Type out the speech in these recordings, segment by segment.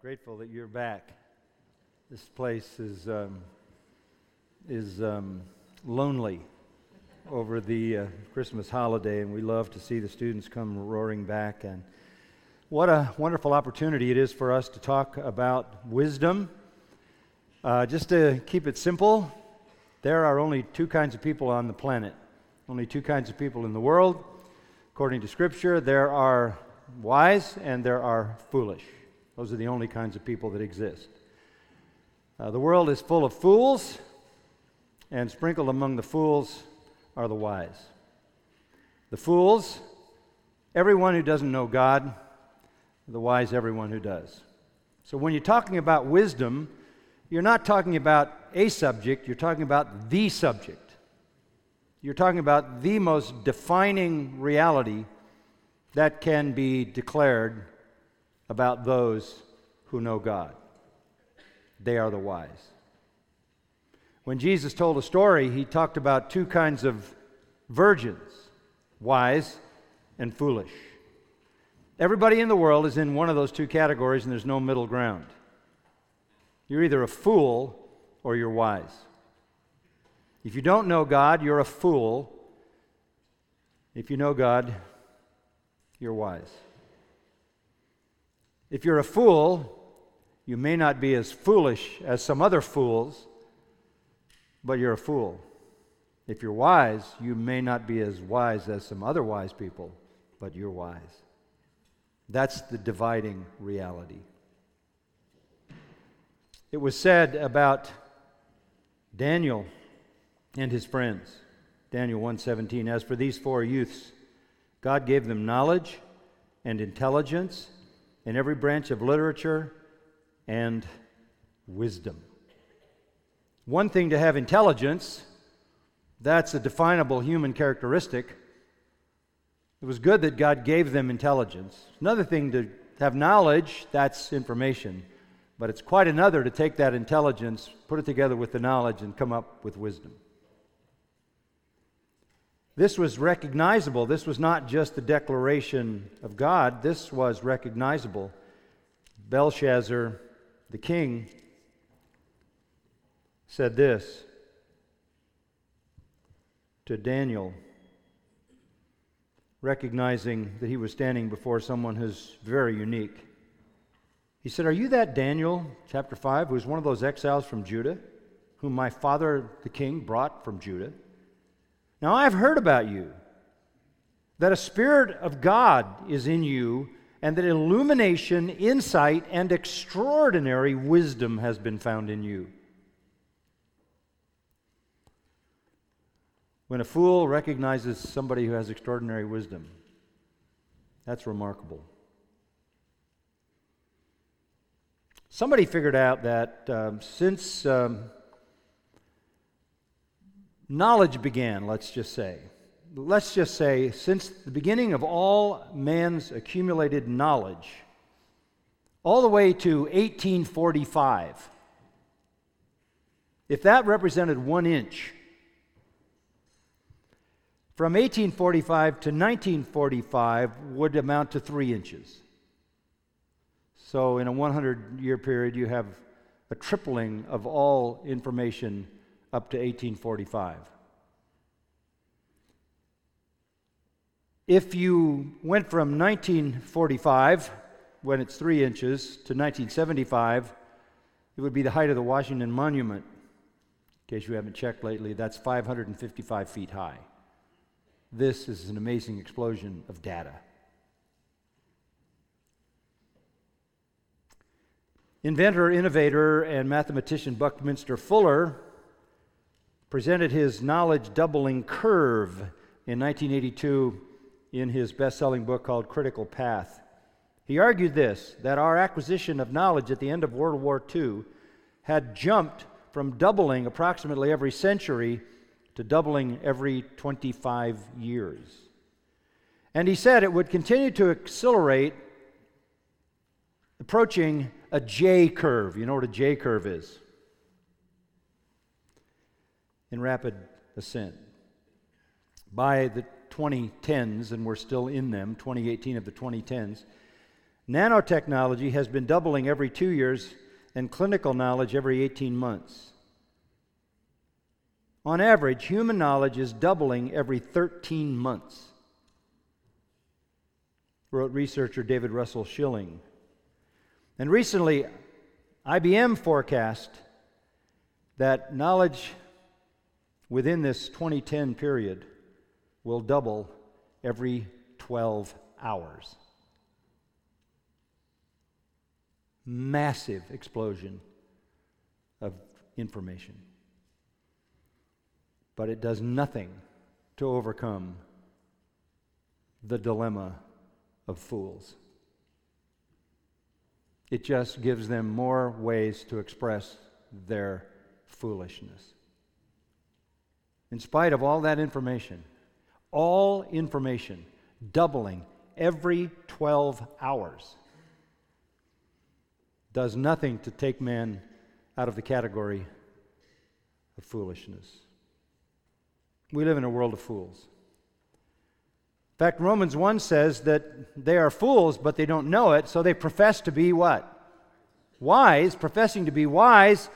grateful that you're back. This place is, um, is um, lonely over the uh, Christmas holiday, and we love to see the students come roaring back. And what a wonderful opportunity it is for us to talk about wisdom. Uh, just to keep it simple, there are only two kinds of people on the planet, only two kinds of people in the world. According to Scripture, there are wise and there are foolish. Those are the only kinds of people that exist. Uh, the world is full of fools, and sprinkled among the fools are the wise. The fools, everyone who doesn't know God, the wise, everyone who does. So when you're talking about wisdom, you're not talking about a subject, you're talking about the subject. You're talking about the most defining reality that can be declared about those who know God. They are the wise. When Jesus told a story, he talked about two kinds of virgins wise and foolish. Everybody in the world is in one of those two categories, and there's no middle ground. You're either a fool or you're wise. If you don't know God, you're a fool. If you know God, you're wise. If you're a fool, you may not be as foolish as some other fools, but you're a fool. If you're wise, you may not be as wise as some other wise people, but you're wise. That's the dividing reality. It was said about Daniel and his friends. Daniel 1:17 As for these four youths God gave them knowledge and intelligence in every branch of literature and wisdom. One thing to have intelligence, that's a definable human characteristic. It was good that God gave them intelligence. Another thing to have knowledge, that's information. But it's quite another to take that intelligence, put it together with the knowledge, and come up with wisdom. This was recognizable. This was not just the declaration of God, this was recognizable. Belshazzar, the king, said this to Daniel, recognizing that he was standing before someone who's very unique. He said, Are you that Daniel, chapter 5, who was one of those exiles from Judah, whom my father the king brought from Judah? Now I've heard about you, that a Spirit of God is in you, and that illumination, insight, and extraordinary wisdom has been found in you. When a fool recognizes somebody who has extraordinary wisdom, that's remarkable. Somebody figured out that um, since um, knowledge began, let's just say. Let's just say, since the beginning of all man's accumulated knowledge, all the way to 1845, if that represented one inch, from 1845 to 1945 would amount to three inches. So, in a 100 year period, you have a tripling of all information up to 1845. If you went from 1945, when it's three inches, to 1975, it would be the height of the Washington Monument. In case you haven't checked lately, that's 555 feet high. This is an amazing explosion of data. Inventor, innovator, and mathematician Buckminster Fuller presented his knowledge doubling curve in 1982 in his best selling book called Critical Path. He argued this that our acquisition of knowledge at the end of World War II had jumped from doubling approximately every century to doubling every 25 years. And he said it would continue to accelerate, approaching a J curve. You know what a J curve is? In rapid ascent. By the 2010s, and we're still in them, 2018 of the 2010s, Nanotechnology has been doubling every two years, and clinical knowledge every 18 months. On average, human knowledge is doubling every 13 months, wrote researcher David Russell Schilling. And recently, IBM forecast that knowledge within this 2010 period will double every 12 hours. Massive explosion of information. But it does nothing to overcome the dilemma of fools. It just gives them more ways to express their foolishness. In spite of all that information, all information doubling every 12 hours does nothing to take man out of the category of foolishness. We live in a world of fools. In fact, Romans 1 says that they are fools, but they don't know it, so they profess to be what? Wise, professing to be wise,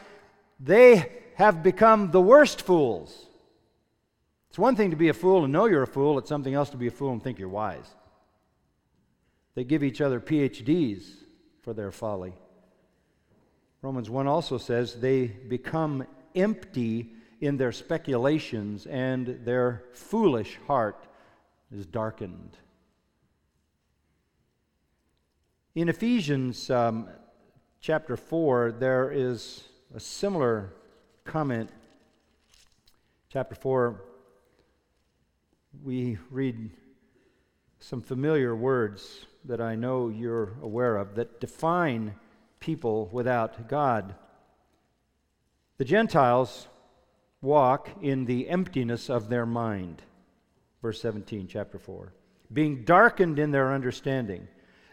they have become the worst fools. It's one thing to be a fool and know you're a fool, it's something else to be a fool and think you're wise. They give each other PhDs for their folly. Romans 1 also says they become empty in their speculations and their foolish heart is darkened. In Ephesians um, chapter 4, there is a similar comment. Chapter 4, we read some familiar words that I know you're aware of that define people without God. The Gentiles walk in the emptiness of their mind. Verse 17, chapter 4. Being darkened in their understanding,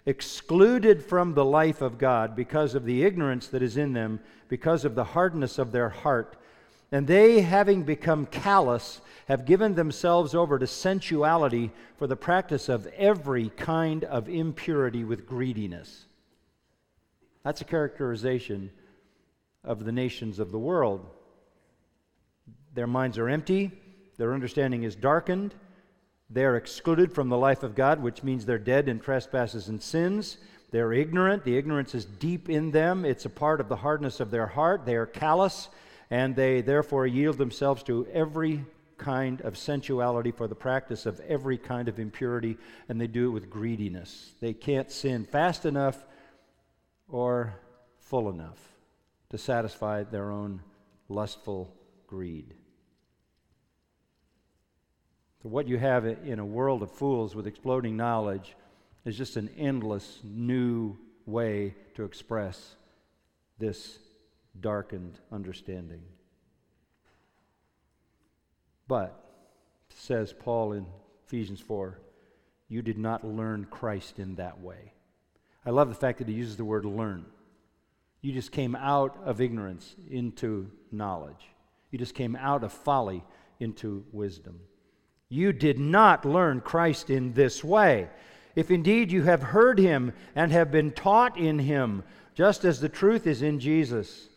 excluded from the life of God because of the ignorance that is in them, because of the hardness of their heart. And they, having become callous, have given themselves over to sensuality for the practice of every kind of impurity with greediness. That's a characterization of the nations of the world. Their minds are empty, their understanding is darkened, they are excluded from the life of God, which means they're dead in trespasses and sins. They're ignorant. The ignorance is deep in them. It's a part of the hardness of their heart. They are callous, and they therefore yield themselves to every kind of sensuality, for the practice of every kind of impurity, and they do it with greediness. They can't sin fast enough or full enough to satisfy their own lustful greed. So, what you have in a world of fools with exploding knowledge is just an endless new way to express this darkened understanding. But, says Paul in Ephesians 4, you did not learn Christ in that way. I love the fact that he uses the word learn. You just came out of ignorance into knowledge. You just came out of folly into wisdom. You did not learn Christ in this way. If indeed you have heard him and have been taught in him, just as the truth is in Jesus,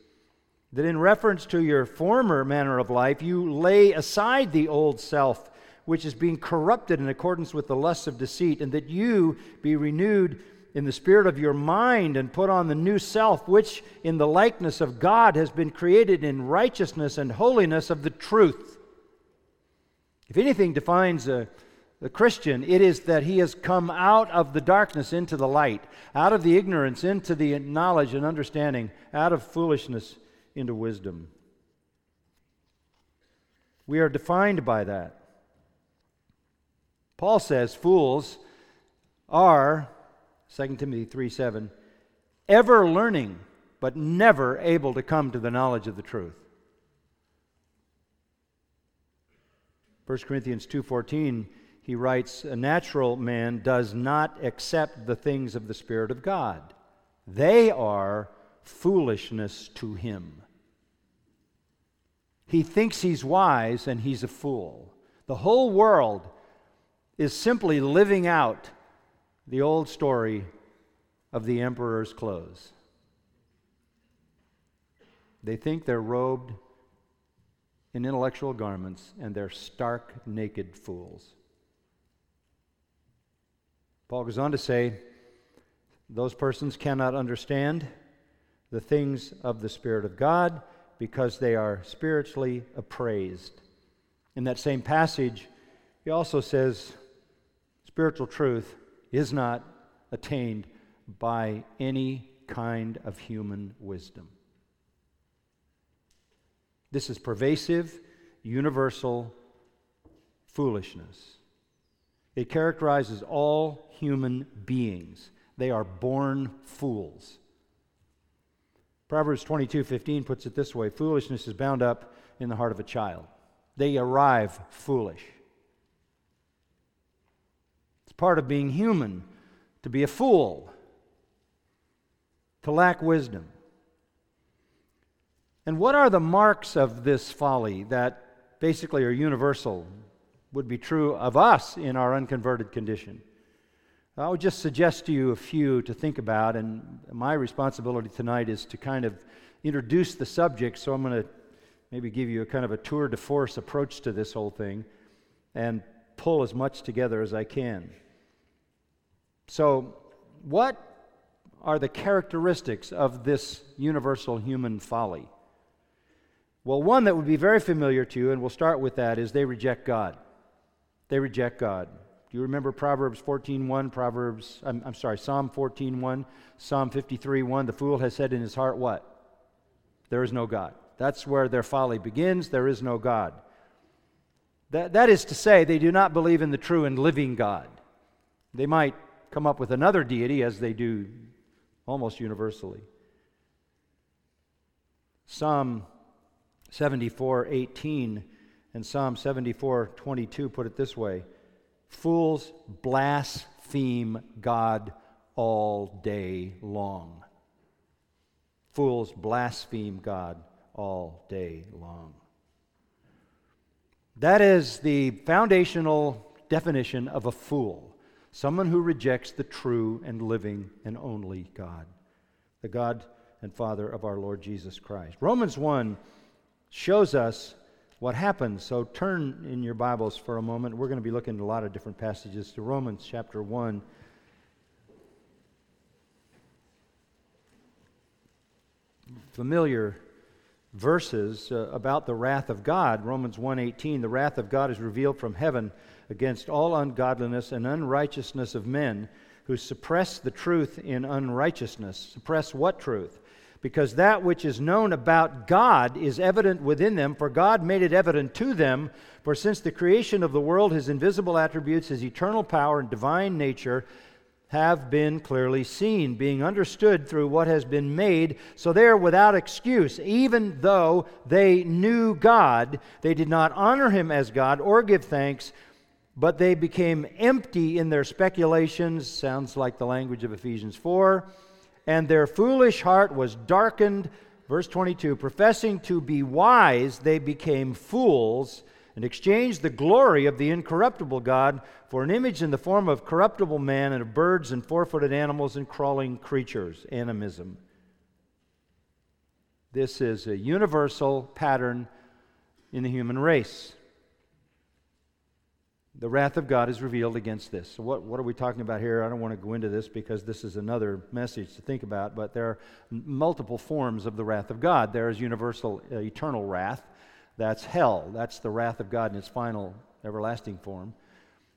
that in reference to your former manner of life, you lay aside the old self, which is being corrupted in accordance with the lusts of deceit, and that you be renewed in the spirit of your mind and put on the new self, which in the likeness of God has been created in righteousness and holiness of the truth. If anything defines a, a Christian, it is that he has come out of the darkness into the light, out of the ignorance into the knowledge and understanding, out of foolishness into wisdom. We are defined by that. Paul says fools are, 2 Timothy 3 7, ever learning, but never able to come to the knowledge of the truth. 1 Corinthians 2:14 he writes a natural man does not accept the things of the spirit of God. They are foolishness to him. He thinks he's wise and he's a fool. The whole world is simply living out the old story of the emperor's clothes. They think they're robed in intellectual garments and they're stark naked fools. Paul goes on to say, those persons cannot understand the things of the Spirit of God because they are spiritually appraised. In that same passage, he also says spiritual truth is not attained by any kind of human wisdom. This is pervasive, universal foolishness. It characterizes all human beings. They are born fools. Proverbs 22:15 puts it this way, foolishness is bound up in the heart of a child. They arrive foolish. It's part of being human to be a fool, to lack wisdom. And what are the marks of this folly that basically are universal, would be true of us in our unconverted condition? I would just suggest to you a few to think about, and my responsibility tonight is to kind of introduce the subject, so I'm going to maybe give you a kind of a tour de force approach to this whole thing and pull as much together as I can. So, what are the characteristics of this universal human folly? Well, one that would be very familiar to you, and we'll start with that, is they reject God. They reject God. Do you remember Proverbs 14:1, Proverbs I'm, I'm sorry, Psalm 14:1, Psalm 53:1, the fool has said in his heart what? There is no God. That's where their folly begins. There is no God. That, that is to say, they do not believe in the true and living God. They might come up with another deity, as they do almost universally. Psalm 74:18 and Psalm 74:22 put it this way Fools blaspheme God all day long. Fools blaspheme God all day long. That is the foundational definition of a fool someone who rejects the true and living and only God, the God and Father of our Lord Jesus Christ. Romans 1 shows us what happens. So turn in your Bibles for a moment. We're going to be looking at a lot of different passages to Romans chapter 1. Familiar verses uh, about the wrath of God. Romans 1:18, the wrath of God is revealed from heaven against all ungodliness and unrighteousness of men who suppress the truth in unrighteousness. Suppress what truth? Because that which is known about God is evident within them, for God made it evident to them. For since the creation of the world, his invisible attributes, his eternal power and divine nature, have been clearly seen, being understood through what has been made. So they are without excuse. Even though they knew God, they did not honor him as God or give thanks, but they became empty in their speculations. Sounds like the language of Ephesians 4 and their foolish heart was darkened. Verse 22 professing to be wise, they became fools and exchanged the glory of the incorruptible God for an image in the form of corruptible man and of birds and four footed animals and crawling creatures. Animism. This is a universal pattern in the human race the wrath of God is revealed against this. So, what, what are we talking about here? I don't want to go into this because this is another message to think about, but there are multiple forms of the wrath of God. There is universal, uh, eternal wrath. That's hell. That's the wrath of God in its final, everlasting form.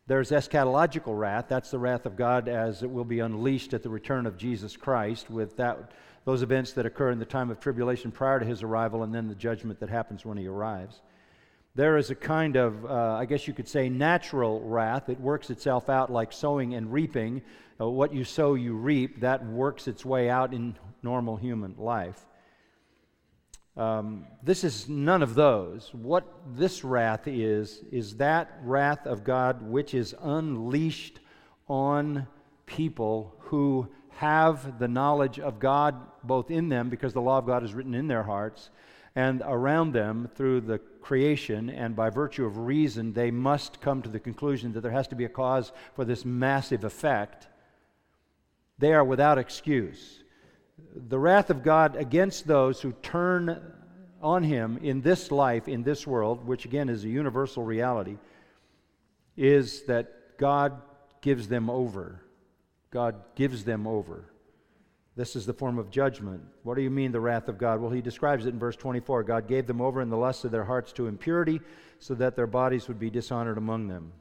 There's eschatological wrath. That's the wrath of God as it will be unleashed at the return of Jesus Christ with that, those events that occur in the time of tribulation prior to his arrival and then the judgment that happens when he arrives. There is a kind of, uh, I guess you could say, natural wrath. It works itself out like sowing and reaping. Uh, what you sow, you reap. That works its way out in normal human life. Um, this is none of those. What this wrath is, is that wrath of God which is unleashed on people who have the knowledge of God both in them, because the law of God is written in their hearts, and around them through the creation, and by virtue of reason, they must come to the conclusion that there has to be a cause for this massive effect. They are without excuse. The wrath of God against those who turn on Him in this life, in this world, which again is a universal reality, is that God gives them over. God gives them over. This is the form of judgment. What do you mean, the wrath of God? Well, he describes it in verse 24. God gave them over in the lust of their hearts to impurity, so that their bodies would be dishonored among them.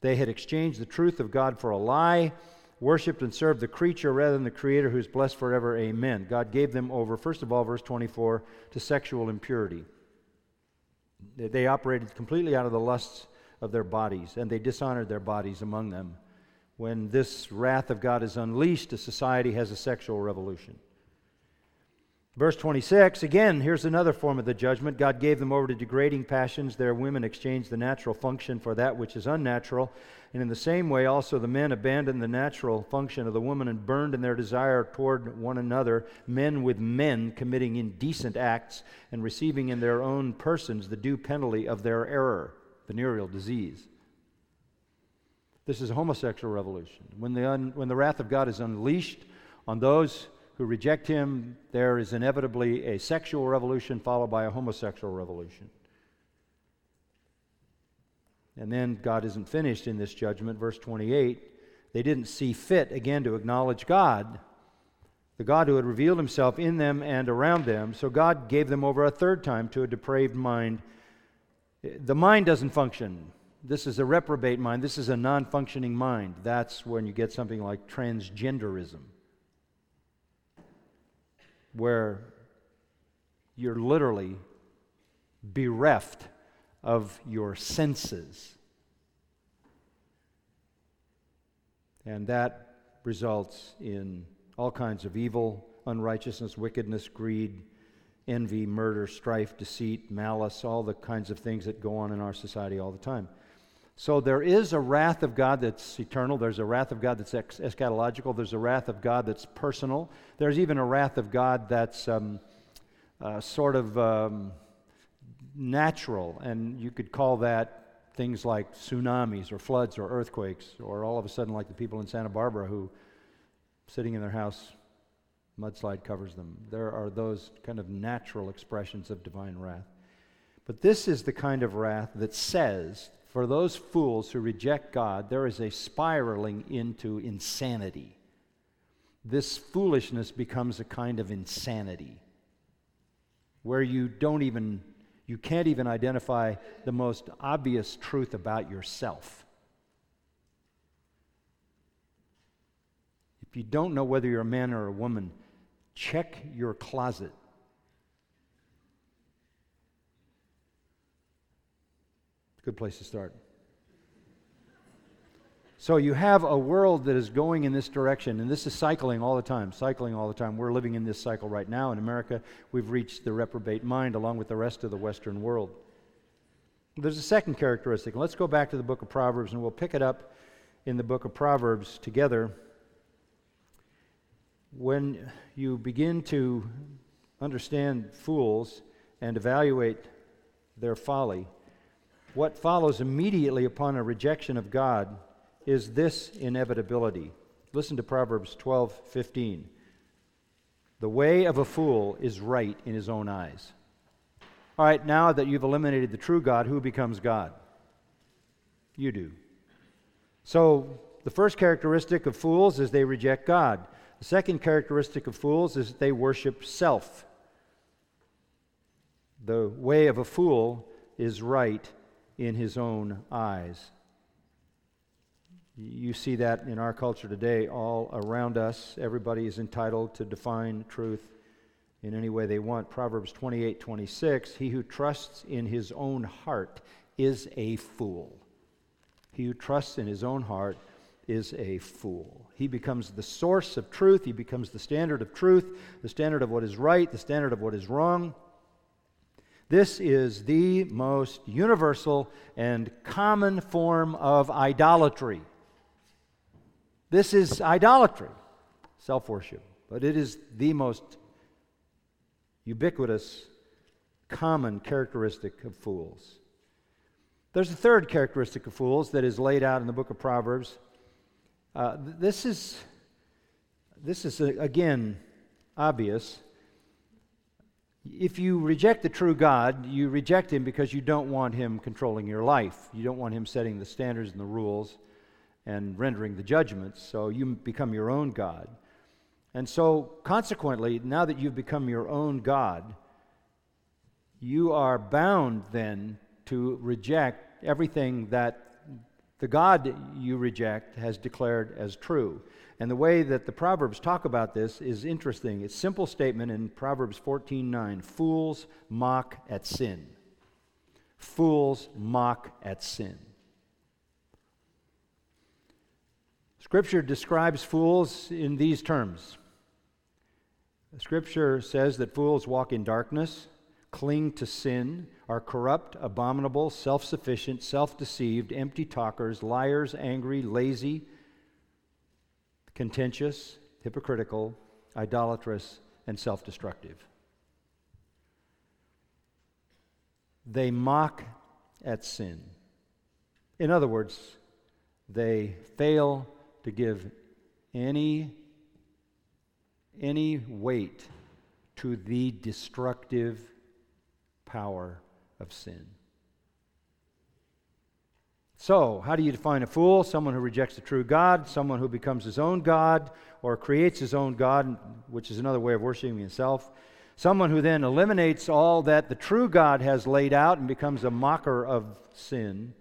They had exchanged the truth of God for a lie, worshiped and served the creature rather than the Creator who is blessed forever. Amen. God gave them over, first of all, verse 24, to sexual impurity. They operated completely out of the lusts of their bodies, and they dishonored their bodies among them when this wrath of God is unleashed, a society has a sexual revolution. Verse 26, again, here's another form of the judgment. God gave them over to degrading passions. Their women exchanged the natural function for that which is unnatural. And in the same way, also the men abandoned the natural function of the woman and burned in their desire toward one another, men with men committing indecent acts and receiving in their own persons the due penalty of their error, venereal disease. This is a homosexual revolution. When the, un, when the wrath of God is unleashed on those who reject Him, there is inevitably a sexual revolution followed by a homosexual revolution. And then God isn't finished in this judgment. Verse 28 they didn't see fit again to acknowledge God, the God who had revealed Himself in them and around them. So God gave them over a third time to a depraved mind. The mind doesn't function. This is a reprobate mind. This is a non functioning mind. That's when you get something like transgenderism, where you're literally bereft of your senses. And that results in all kinds of evil, unrighteousness, wickedness, greed, envy, murder, strife, deceit, malice, all the kinds of things that go on in our society all the time. So there is a wrath of God that's eternal. There's a wrath of God that's eschatological. There's a wrath of God that's personal. There's even a wrath of God that's um, uh, sort of um, natural. And you could call that things like tsunamis or floods or earthquakes, or all of a sudden, like the people in Santa Barbara who, sitting in their house, mudslide covers them. There are those kind of natural expressions of divine wrath. But this is the kind of wrath that says for those fools who reject God, there is a spiraling into insanity. This foolishness becomes a kind of insanity where you don't even you can't even identify the most obvious truth about yourself. If you don't know whether you're a man or a woman, check your closet. Good place to start. So you have a world that is going in this direction, and this is cycling all the time, cycling all the time. We're living in this cycle right now in America. We've reached the reprobate mind along with the rest of the Western world. There's a second characteristic. Let's go back to the book of Proverbs, and we'll pick it up in the book of Proverbs together. When you begin to understand fools and evaluate their folly, what follows immediately upon a rejection of God is this inevitability. Listen to Proverbs 12 15. The way of a fool is right in his own eyes. All right, now that you've eliminated the true God, who becomes God? You do. So, the first characteristic of fools is they reject God. The second characteristic of fools is they worship self. The way of a fool is right in his own eyes. You see that in our culture today, all around us. Everybody is entitled to define truth in any way they want. Proverbs 28 26 He who trusts in his own heart is a fool. He who trusts in his own heart is a fool. He becomes the source of truth, he becomes the standard of truth, the standard of what is right, the standard of what is wrong. This is the most universal and common form of idolatry. This is idolatry, self worship, but it is the most ubiquitous, common characteristic of fools. There's a third characteristic of fools that is laid out in the book of Proverbs. Uh, this is this is, uh, again, obvious. If you reject the true God, you reject Him because you don't want Him controlling your life. You don't want Him setting the standards and the rules and rendering the judgments, so you become your own God. And so, consequently, now that you've become your own God, you are bound then to reject everything that the God you reject has declared as true. And the way that the Proverbs talk about this is interesting. It's a simple statement in Proverbs 14:9. Fools mock at sin. Fools mock at sin. Scripture describes fools in these terms. Scripture says that fools walk in darkness, cling to sin, are corrupt, abominable, self sufficient, self deceived, empty talkers, liars, angry, lazy, contentious, hypocritical, idolatrous, and self destructive. They mock at sin. In other words, they fail to give any, any weight to the destructive power of sin. So, how do you define a fool? Someone who rejects the true God, someone who becomes his own God or creates his own God, which is another way of worshiping himself. Someone who then eliminates all that the true God has laid out and becomes a mocker of sin.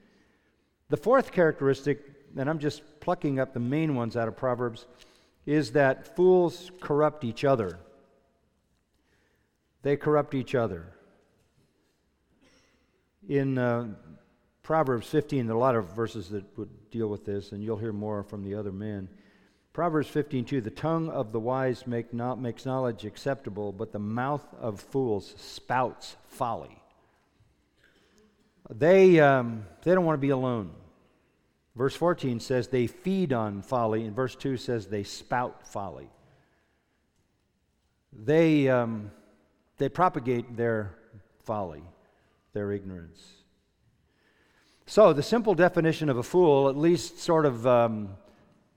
The fourth characteristic, and I'm just plucking up the main ones out of Proverbs, is that fools corrupt each other. They corrupt each other. In uh, Proverbs 15, there are a lot of verses that would deal with this, and you'll hear more from the other men. Proverbs 15, 2, the tongue of the wise make not, makes knowledge acceptable, but the mouth of fools spouts folly. They, um, they don't want to be alone. Verse 14 says they feed on folly, and verse 2 says they spout folly. They, um, they propagate their folly, their ignorance. So, the simple definition of a fool, at least sort of, um,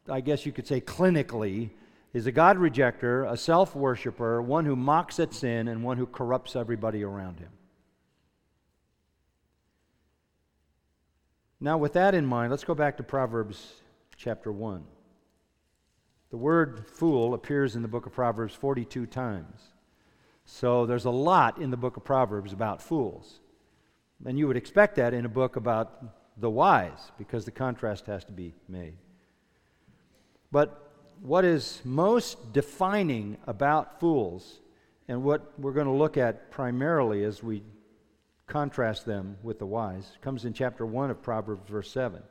I guess you could say clinically, is a God rejecter, a self worshiper, one who mocks at sin, and one who corrupts everybody around him. Now, with that in mind, let's go back to Proverbs chapter 1. The word fool appears in the book of Proverbs 42 times. So there's a lot in the book of Proverbs about fools. And you would expect that in a book about the wise, because the contrast has to be made. But what is most defining about fools, and what we're going to look at primarily as we contrast them with the wise, comes in chapter 1 of Proverbs, verse 7.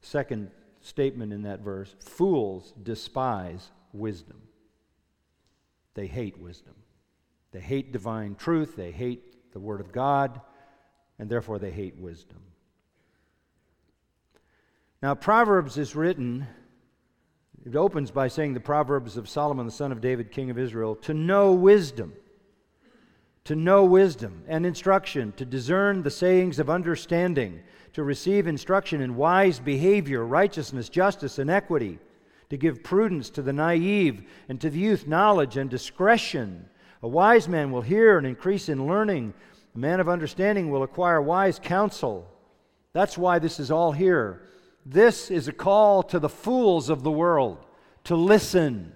Second statement in that verse Fools despise wisdom. They hate wisdom. They hate divine truth. They hate the Word of God and therefore they hate wisdom. Now, Proverbs is written, it opens by saying the Proverbs of Solomon, the son of David, king of Israel, to know wisdom, to know wisdom and instruction, to discern the sayings of understanding, to receive instruction in wise behavior, righteousness, justice, and equity, to give prudence to the naive, and to the youth knowledge and discretion. A wise man will hear and increase in learning a man of understanding will acquire wise counsel. That's why this is all here. This is a call to the fools of the world to listen.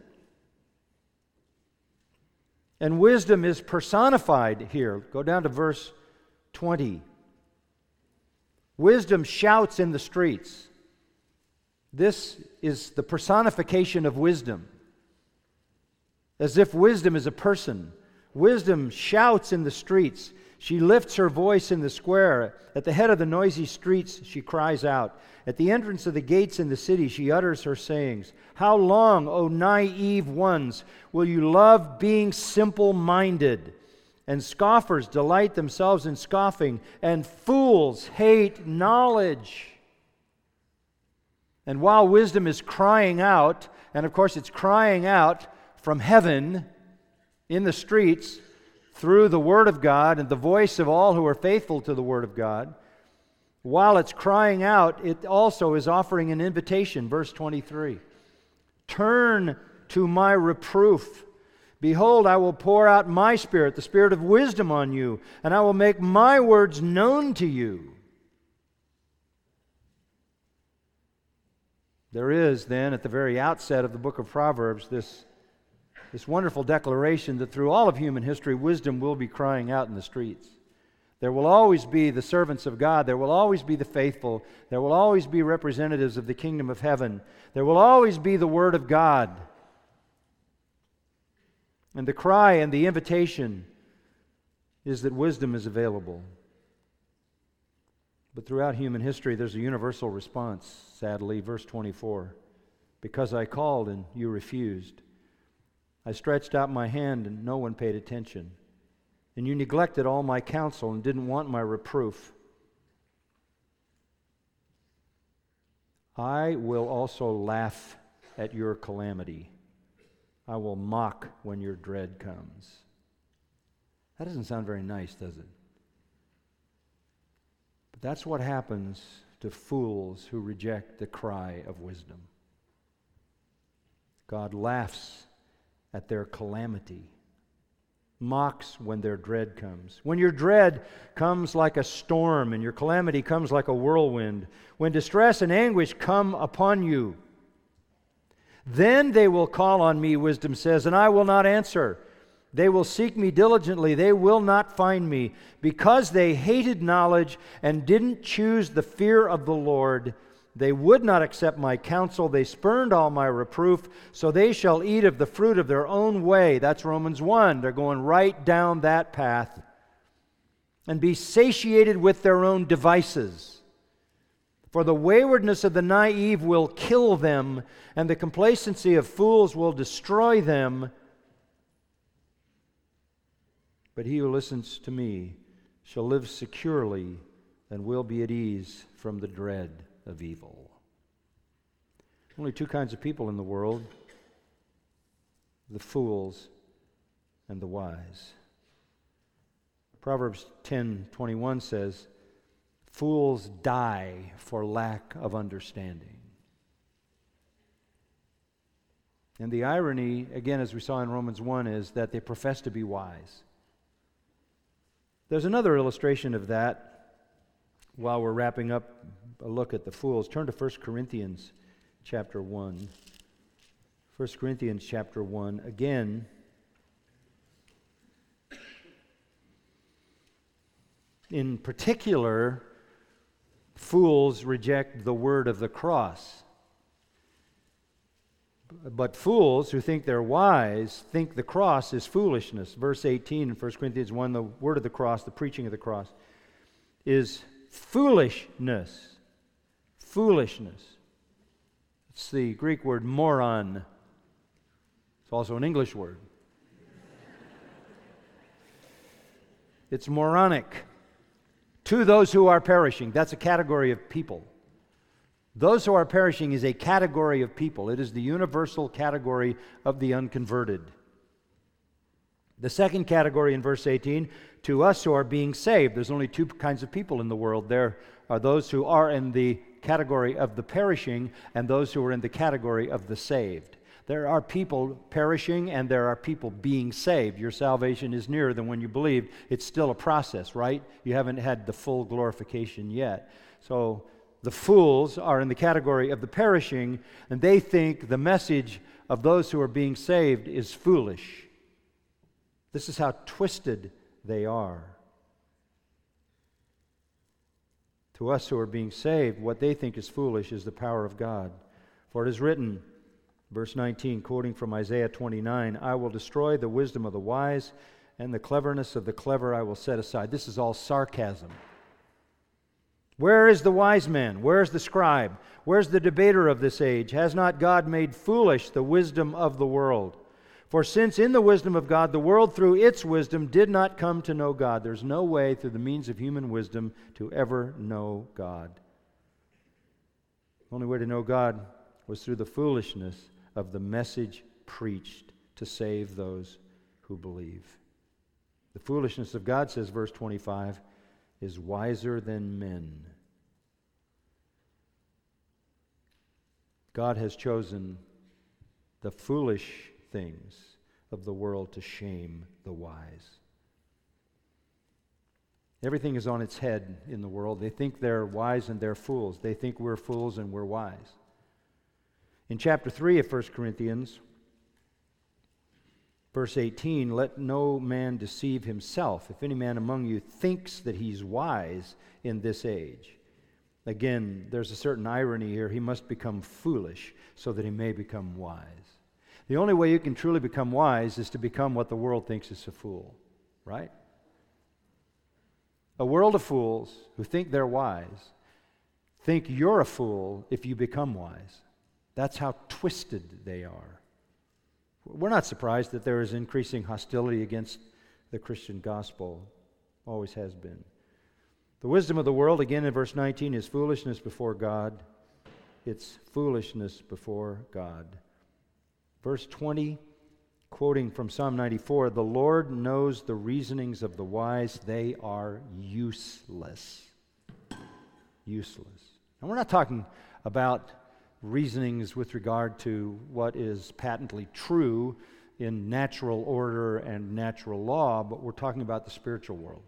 And wisdom is personified here. Go down to verse 20. Wisdom shouts in the streets. This is the personification of wisdom. As if wisdom is a person. Wisdom shouts in the streets. She lifts her voice in the square. At the head of the noisy streets, she cries out. At the entrance of the gates in the city, she utters her sayings. How long, O naive ones, will you love being simple minded? And scoffers delight themselves in scoffing, and fools hate knowledge. And while wisdom is crying out, and of course it's crying out from heaven in the streets, through the Word of God and the voice of all who are faithful to the Word of God. While it's crying out, it also is offering an invitation. Verse 23 Turn to my reproof. Behold, I will pour out my spirit, the spirit of wisdom on you, and I will make my words known to you. There is then, at the very outset of the book of Proverbs, this, this wonderful declaration that through all of human history, wisdom will be crying out in the streets. There will always be the servants of God. There will always be the faithful. There will always be representatives of the kingdom of heaven. There will always be the Word of God. And the cry and the invitation is that wisdom is available. But throughout human history, there's a universal response, sadly. Verse 24 Because I called and you refused. I stretched out my hand and no one paid attention. And you neglected all my counsel and didn't want my reproof. I will also laugh at your calamity. I will mock when your dread comes. That doesn't sound very nice, does it? But that's what happens to fools who reject the cry of wisdom. God laughs at their calamity mocks when their dread comes. When your dread comes like a storm and your calamity comes like a whirlwind, when distress and anguish come upon you, then they will call on me, wisdom says, and I will not answer. They will seek me diligently. They will not find me. Because they hated knowledge and didn't choose the fear of the Lord, they would not accept my counsel. They spurned all my reproof. So they shall eat of the fruit of their own way. That's Romans 1. They're going right down that path. And be satiated with their own devices. For the waywardness of the naive will kill them, and the complacency of fools will destroy them. But he who listens to me shall live securely and will be at ease from the dread of evil. Only two kinds of people in the world the fools and the wise. Proverbs 10:21 says, "Fools die for lack of understanding." And the irony, again, as we saw in Romans 1, is that they profess to be wise. There's another illustration of that while we're wrapping up a look at the fools, turn to 1 Corinthians chapter 1. 1 Corinthians chapter 1. Again, in particular, fools reject the word of the cross. But fools who think they're wise think the cross is foolishness. Verse 18 in 1 Corinthians 1 the word of the cross, the preaching of the cross, is foolishness foolishness. It's the Greek word moron. It's also an English word. it's moronic. To those who are perishing, that's a category of people. Those who are perishing is a category of people. It is the universal category of the unconverted. The second category in verse 18, to us who are being saved. There's only two kinds of people in the world. There are those who are in the category of the perishing and those who are in the category of the saved. There are people perishing and there are people being saved. Your salvation is nearer than when you believed. It's still a process, right? You haven't had the full glorification yet. So the fools are in the category of the perishing, and they think the message of those who are being saved is foolish. This is how twisted they are. To us who are being saved, what they think is foolish is the power of God. For it is written, verse 19, quoting from Isaiah 29, I will destroy the wisdom of the wise, and the cleverness of the clever I will set aside. This is all sarcasm. Where is the wise man? Where's the scribe? Where's the debater of this age? Has not God made foolish the wisdom of the world? For since in the wisdom of God, the world through its wisdom did not come to know God, there's no way through the means of human wisdom to ever know God. The only way to know God was through the foolishness of the message preached to save those who believe. The foolishness of God, says verse 25, is wiser than men. God has chosen the foolish things of the world to shame the wise. Everything is on its head in the world. They think they're wise and they're fools. They think we're fools and we're wise. In chapter 3 of 1 Corinthians, verse 18, let no man deceive himself. If any man among you thinks that he's wise in this age, again, there's a certain irony here. He must become foolish so that he may become wise. The only way you can truly become wise is to become what the world thinks is a fool, right? A world of fools who think they're wise think you're a fool if you become wise. That's how twisted they are. We're not surprised that there is increasing hostility against the Christian gospel, always has been. The wisdom of the world, again in verse 19, is foolishness before God. It's foolishness before God. Verse 20 quoting from Psalm 94 The Lord knows the reasonings of the wise, they are useless. Useless. And we're not talking about reasonings with regard to what is patently true in natural order and natural law, but we're talking about the spiritual world.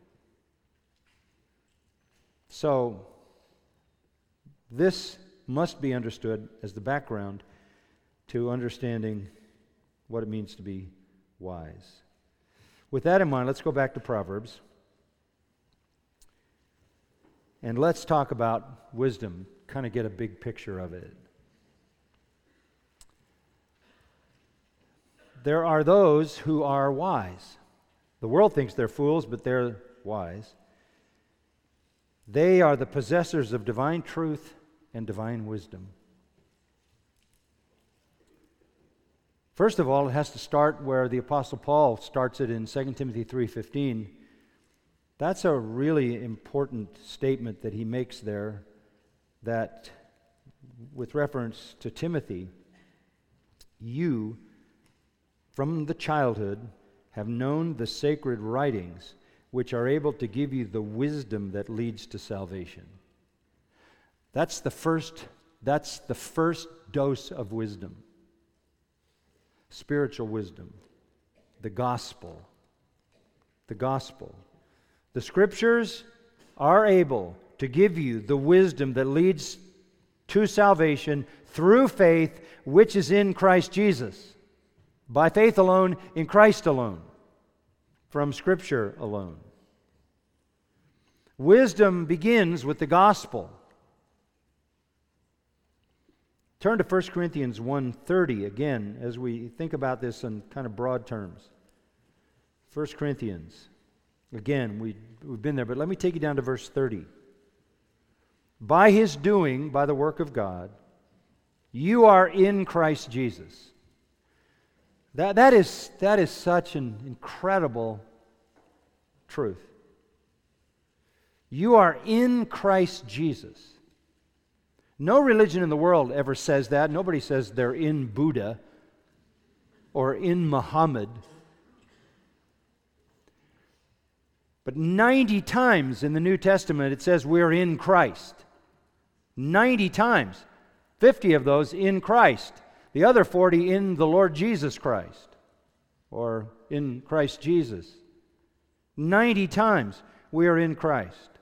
So, this must be understood as the background to understanding what it means to be wise. With that in mind, let's go back to Proverbs. And let's talk about wisdom, kind of get a big picture of it. There are those who are wise. The world thinks they're fools, but they're wise. They are the possessors of divine truth and divine wisdom. First of all, it has to start where the apostle Paul starts it in 2 Timothy 3:15. That's a really important statement that he makes there that with reference to Timothy, you from the childhood have known the sacred writings which are able to give you the wisdom that leads to salvation. That's the first that's the first dose of wisdom spiritual wisdom, the gospel. The gospel. The scriptures are able to give you the wisdom that leads to salvation through faith, which is in Christ Jesus. By faith alone, in Christ alone, from Scripture alone. Wisdom begins with the gospel. Turn to 1 Corinthians 1:30 again as we think about this in kind of broad terms. 1 Corinthians. Again, we, we've been there, but let me take you down to verse 30. By his doing, by the work of God, you are in Christ Jesus. That, that, is, that is such an incredible truth. You are in Christ Jesus. No religion in the world ever says that. Nobody says they're in Buddha or in Muhammad. But 90 times in the New Testament it says we're in Christ. 90 times. 50 of those in Christ. The other 40 in the Lord Jesus Christ or in Christ Jesus. 90 times we are in Christ.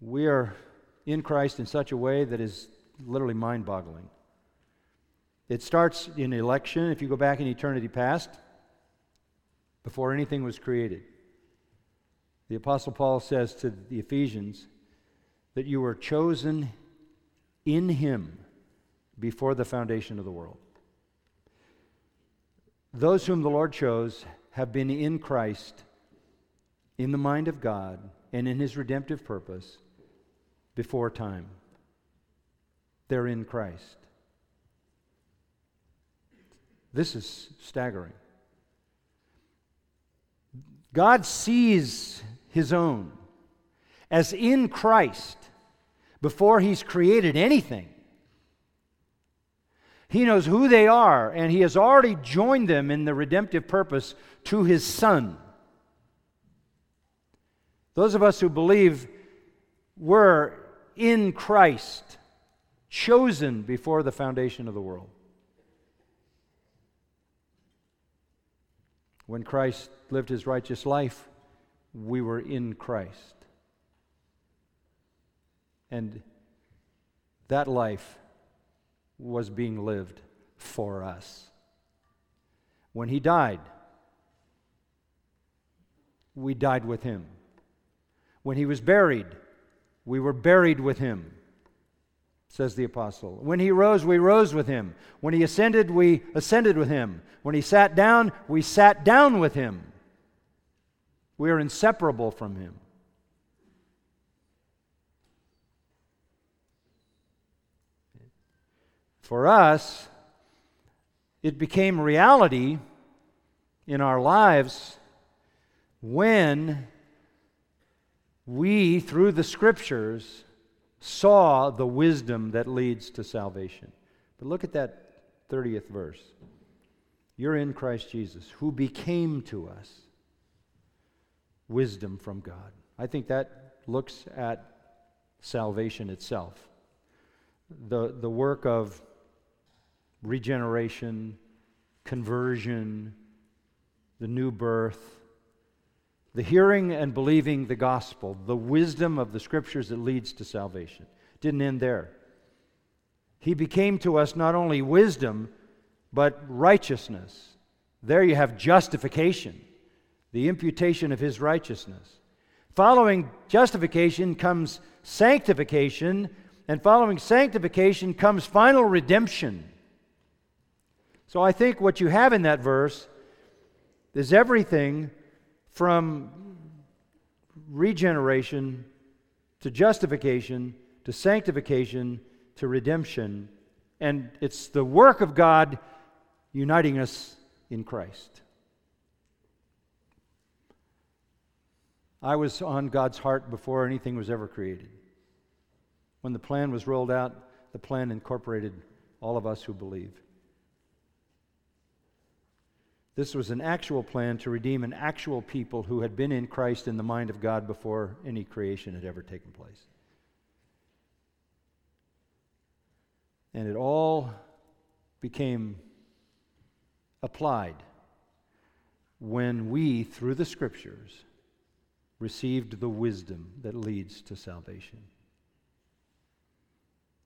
We are in Christ in such a way that is literally mind boggling. It starts in election, if you go back in eternity past, before anything was created. The Apostle Paul says to the Ephesians that you were chosen in Him before the foundation of the world. Those whom the Lord chose have been in Christ, in the mind of God, and in His redemptive purpose before time. They're in Christ. This is staggering. God sees his own as in Christ before he's created anything. He knows who they are, and he has already joined them in the redemptive purpose to his Son. Those of us who believe we're in Christ chosen before the foundation of the world. When Christ lived his righteous life, we were in Christ. And that life was being lived for us. When he died, we died with him. When he was buried, we were buried with him, says the apostle. When he rose, we rose with him. When he ascended, we ascended with him. When he sat down, we sat down with him. We are inseparable from him. For us, it became reality in our lives when we, through the scriptures, saw the wisdom that leads to salvation. But look at that 30th verse. You're in Christ Jesus, who became to us wisdom from God. I think that looks at salvation itself. The, the work of regeneration, conversion, the new birth, the hearing and believing the gospel, the wisdom of the scriptures that leads to salvation. Didn't end there. He became to us not only wisdom, but righteousness. There you have justification, the imputation of his righteousness. Following justification comes sanctification, and following sanctification comes final redemption. So I think what you have in that verse is everything from regeneration to justification to sanctification to redemption. And it's the work of God uniting us in Christ. I was on God's heart before anything was ever created. When the plan was rolled out, the plan incorporated all of us who believe. This was an actual plan to redeem an actual people who had been in Christ in the mind of God before any creation had ever taken place. And it all became applied when we, through the Scriptures, received the wisdom that leads to salvation.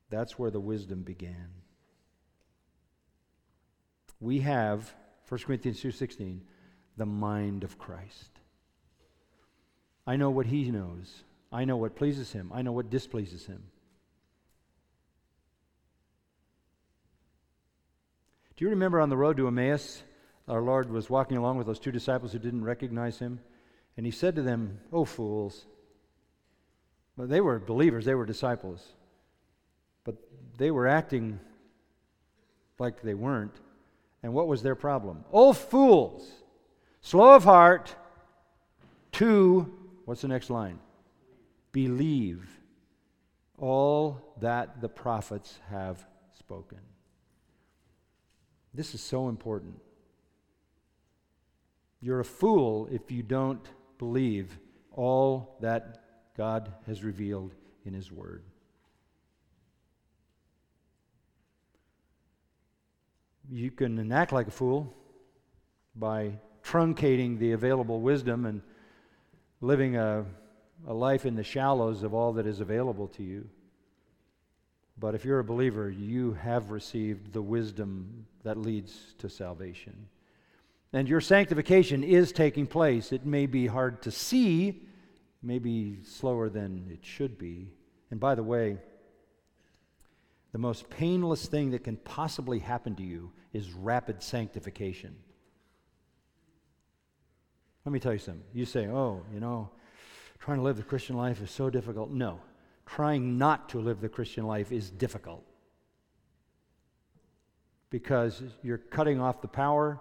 That's where the wisdom began. We have 1 Corinthians 2:16, the mind of Christ. I know what he knows. I know what pleases him. I know what displeases him. Do you remember on the road to Emmaus, our Lord was walking along with those two disciples who didn't recognize him? And he said to them, Oh, fools. Well, they were believers, they were disciples. But they were acting like they weren't. And what was their problem? Oh, fools, slow of heart to, what's the next line? Believe all that the prophets have spoken. This is so important. You're a fool if you don't believe all that God has revealed in His Word. You can act like a fool by truncating the available wisdom and living a, a life in the shallows of all that is available to you. But if you're a believer, you have received the wisdom that leads to salvation. And your sanctification is taking place. It may be hard to see, maybe slower than it should be. And by the way, the most painless thing that can possibly happen to you is rapid sanctification. Let me tell you something. You say, oh, you know, trying to live the Christian life is so difficult. No, trying not to live the Christian life is difficult because you're cutting off the power,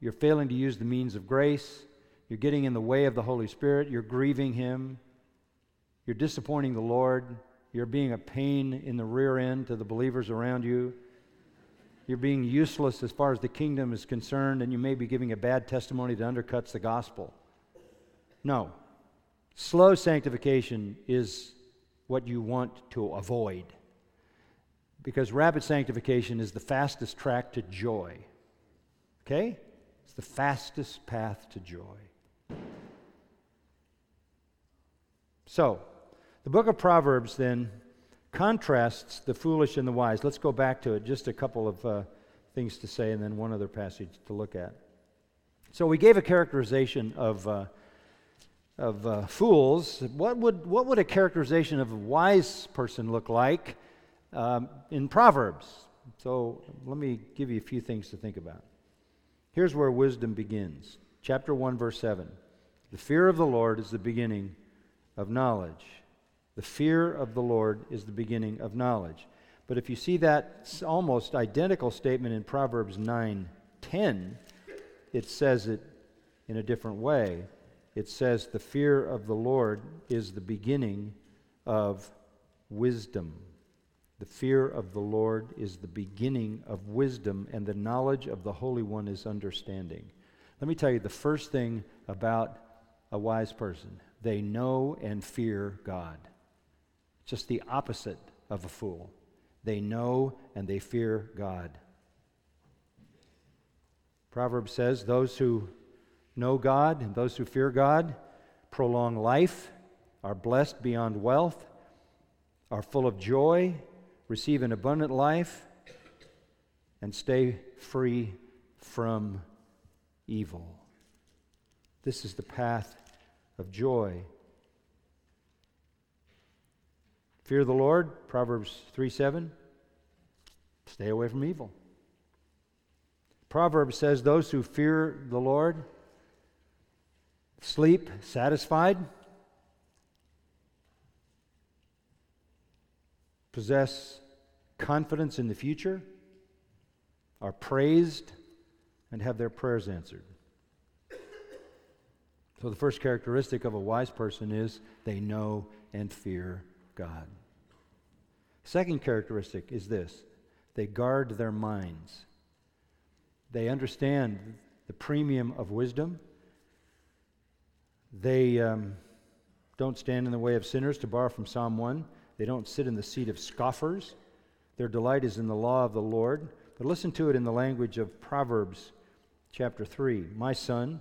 you're failing to use the means of grace, you're getting in the way of the Holy Spirit, you're grieving Him, you're disappointing the Lord, you're being a pain in the rear end to the believers around you. You're being useless as far as the kingdom is concerned, and you may be giving a bad testimony that undercuts the gospel. No. Slow sanctification is what you want to avoid. Because rapid sanctification is the fastest track to joy. Okay? It's the fastest path to joy. So, the book of Proverbs then contrasts the foolish and the wise. Let's go back to it. Just a couple of uh, things to say, and then one other passage to look at. So, we gave a characterization of. Uh, of uh, fools, what would, what would a characterization of a wise person look like um, in Proverbs? So let me give you a few things to think about. Here's where wisdom begins. Chapter 1, verse 7. The fear of the Lord is the beginning of knowledge. The fear of the Lord is the beginning of knowledge. But if you see that almost identical statement in Proverbs 9:10, it says it in a different way. It says, The fear of the Lord is the beginning of wisdom. The fear of the Lord is the beginning of wisdom, and the knowledge of the Holy One is understanding. Let me tell you the first thing about a wise person they know and fear God. Just the opposite of a fool. They know and they fear God. Proverbs says, Those who know God and those who fear God prolong life, are blessed beyond wealth, are full of joy, receive an abundant life, and stay free from evil. This is the path of joy. Fear the Lord, Proverbs 3 7. Stay away from evil. Proverbs says, Those who fear the Lord sleep satisfied, possess confidence in the future, are praised, and have their prayers answered. So, the first characteristic of a wise person is they know and fear God. Second characteristic is this they guard their minds. They understand the premium of wisdom they um, don't stand in the way of sinners, to borrow from Psalm 1. They don't sit in the seat of scoffers. Their delight is in the law of the Lord. But listen to it in the language of Proverbs chapter 3. My son,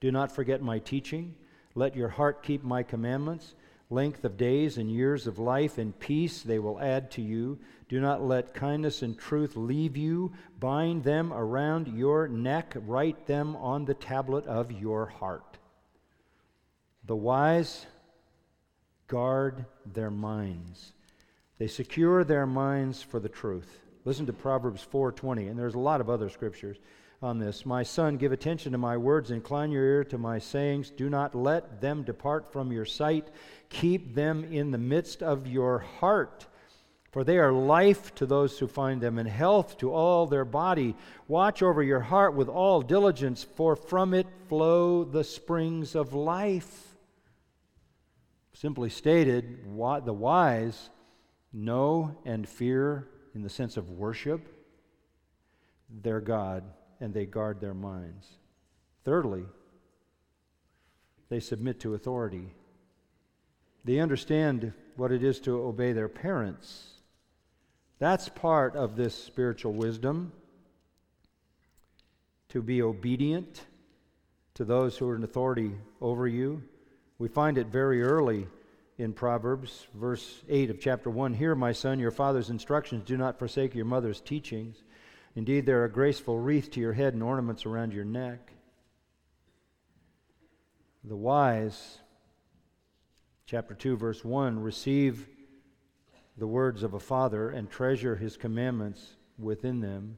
do not forget my teaching. Let your heart keep my commandments. Length of days and years of life and peace they will add to you. Do not let kindness and truth leave you. Bind them around your neck. Write them on the tablet of your heart. The wise guard their minds. They secure their minds for the truth. Listen to Proverbs 4:20, and there's a lot of other scriptures on this. My son, give attention to my words, incline your ear to my sayings. Do not let them depart from your sight. Keep them in the midst of your heart. For they are life to those who find them, and health to all their body. Watch over your heart with all diligence, for from it flow the springs of life. Simply stated, the wise know and fear, in the sense of worship, their God and they guard their minds. Thirdly, they submit to authority. They understand what it is to obey their parents. That's part of this spiritual wisdom to be obedient to those who are in authority over you. We find it very early in Proverbs, verse 8 of chapter 1 Hear, my son, your father's instructions. Do not forsake your mother's teachings. Indeed, they're a graceful wreath to your head and ornaments around your neck. The wise, chapter 2, verse 1, receive the words of a father and treasure his commandments within them.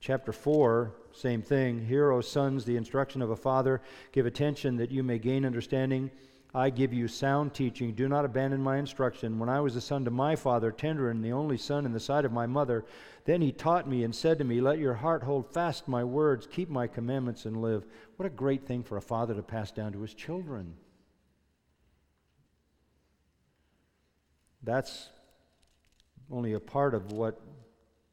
Chapter 4, same thing. Hear, O sons, the instruction of a father. Give attention that you may gain understanding. I give you sound teaching. Do not abandon my instruction. When I was a son to my father, tender and the only son in the sight of my mother, then he taught me and said to me, Let your heart hold fast my words, keep my commandments, and live. What a great thing for a father to pass down to his children. That's only a part of what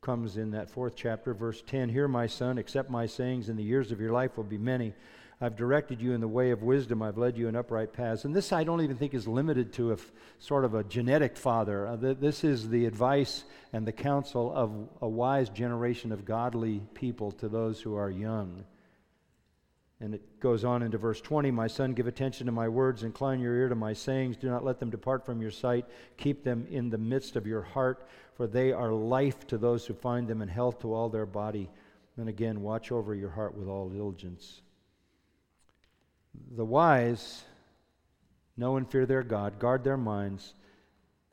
comes in that fourth chapter, verse 10 Hear, my son, accept my sayings, and the years of your life will be many. I've directed you in the way of wisdom. I've led you in upright paths. And this I don't even think is limited to a f- sort of a genetic father. Uh, th- this is the advice and the counsel of a wise generation of godly people to those who are young. And it goes on into verse 20 My son, give attention to my words, incline your ear to my sayings. Do not let them depart from your sight. Keep them in the midst of your heart, for they are life to those who find them and health to all their body. And again, watch over your heart with all diligence the wise know and fear their God, guard their minds,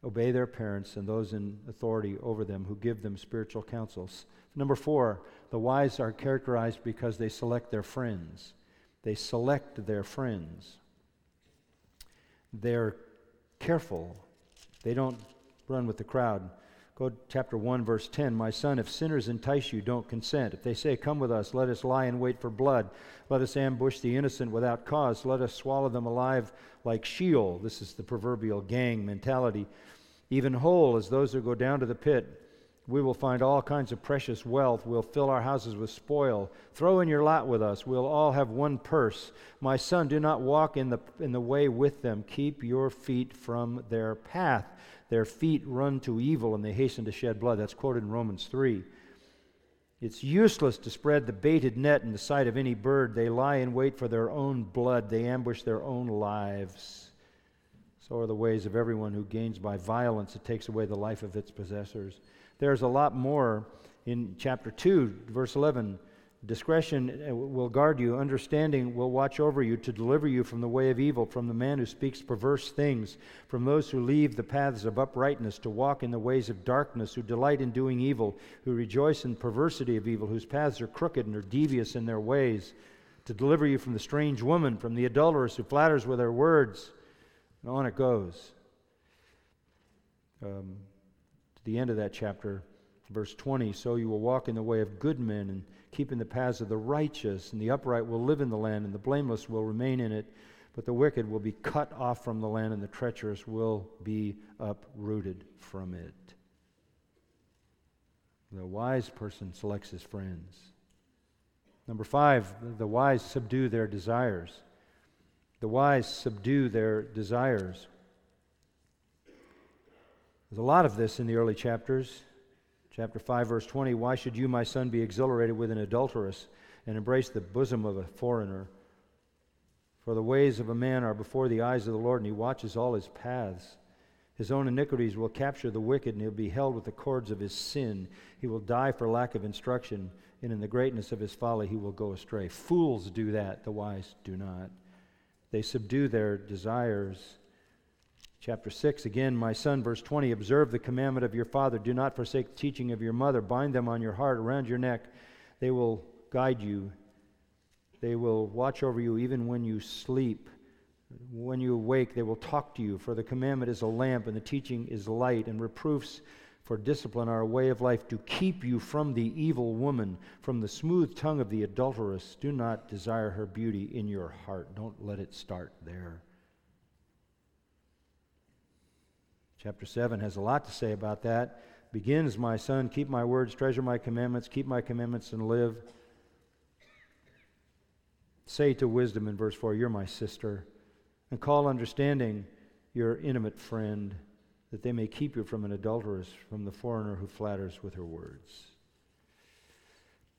obey their parents and those in authority over them who give them spiritual counsels. Number four, the wise are characterized because they select their friends. They select their friends. They're careful. They don't run with the crowd. Go to chapter 1, verse 10. My son, if sinners entice you, don't consent. If they say, Come with us, let us lie in wait for blood. Let us ambush the innocent without cause. Let us swallow them alive like Sheol. This is the proverbial gang mentality. Even whole as those who go down to the pit. We will find all kinds of precious wealth. We'll fill our houses with spoil. Throw in your lot with us. We'll all have one purse. My son, do not walk in the, in the way with them. Keep your feet from their path. Their feet run to evil and they hasten to shed blood. That's quoted in Romans 3. It's useless to spread the baited net in the sight of any bird. They lie in wait for their own blood, they ambush their own lives. So are the ways of everyone who gains by violence. It takes away the life of its possessors. There's a lot more in chapter 2, verse 11. Discretion uh, will guard you, understanding will watch over you to deliver you from the way of evil, from the man who speaks perverse things, from those who leave the paths of uprightness to walk in the ways of darkness, who delight in doing evil, who rejoice in perversity of evil, whose paths are crooked and are devious in their ways, to deliver you from the strange woman, from the adulteress who flatters with her words. And on it goes. Um, to the end of that chapter, verse 20 So you will walk in the way of good men and keeping the paths of the righteous, and the upright will live in the land, and the blameless will remain in it. But the wicked will be cut off from the land, and the treacherous will be uprooted from it. The wise person selects his friends. Number five, the wise subdue their desires. The wise subdue their desires. There's a lot of this in the early chapters. Chapter 5, verse 20 Why should you, my son, be exhilarated with an adulteress and embrace the bosom of a foreigner? For the ways of a man are before the eyes of the Lord, and he watches all his paths. His own iniquities will capture the wicked, and he'll be held with the cords of his sin. He will die for lack of instruction, and in the greatness of his folly he will go astray. Fools do that, the wise do not. They subdue their desires Chapter 6, again, my son, verse 20 Observe the commandment of your father. Do not forsake the teaching of your mother. Bind them on your heart, around your neck. They will guide you, they will watch over you even when you sleep. When you awake, they will talk to you. For the commandment is a lamp, and the teaching is light, and reproofs for discipline are a way of life to keep you from the evil woman, from the smooth tongue of the adulteress. Do not desire her beauty in your heart. Don't let it start there. Chapter 7 has a lot to say about that. Begins, My son, keep my words, treasure my commandments, keep my commandments, and live. Say to wisdom in verse 4, You're my sister. And call understanding your intimate friend, that they may keep you from an adulteress, from the foreigner who flatters with her words.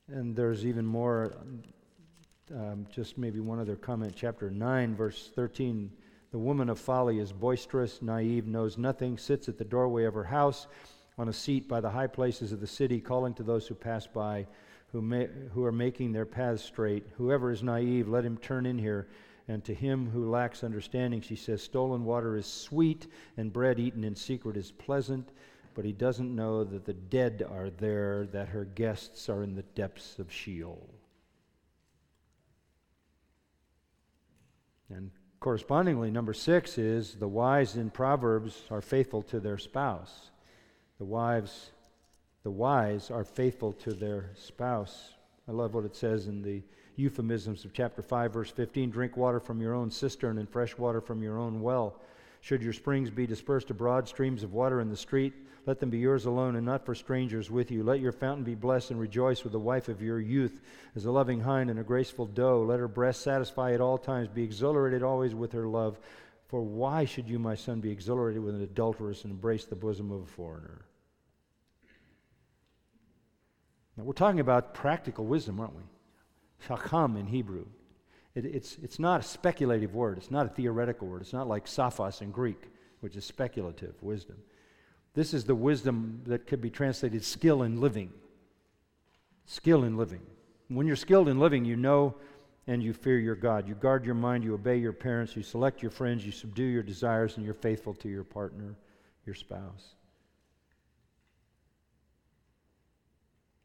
And there's even more, um, just maybe one other comment. Chapter 9, verse 13 the woman of folly is boisterous, naive, knows nothing, sits at the doorway of her house on a seat by the high places of the city, calling to those who pass by, who, may, who are making their paths straight. Whoever is naive, let him turn in here. And to him who lacks understanding, she says, Stolen water is sweet, and bread eaten in secret is pleasant. But he doesn't know that the dead are there, that her guests are in the depths of Sheol. And Correspondingly, number six is the wise in Proverbs are faithful to their spouse. The wives, the wise are faithful to their spouse. I love what it says in the euphemisms of chapter 5, verse 15 drink water from your own cistern and fresh water from your own well. Should your springs be dispersed abroad, streams of water in the street, let them be yours alone and not for strangers with you. Let your fountain be blessed and rejoice with the wife of your youth as a loving hind and a graceful doe. Let her breast satisfy at all times. Be exhilarated always with her love. For why should you, my son, be exhilarated with an adulteress and embrace the bosom of a foreigner? Now, we're talking about practical wisdom, aren't we? Chokmah in Hebrew. It, it's, it's not a speculative word, it's not a theoretical word. It's not like sophos in Greek, which is speculative wisdom. This is the wisdom that could be translated skill in living. Skill in living. When you're skilled in living, you know and you fear your God. You guard your mind, you obey your parents, you select your friends, you subdue your desires, and you're faithful to your partner, your spouse.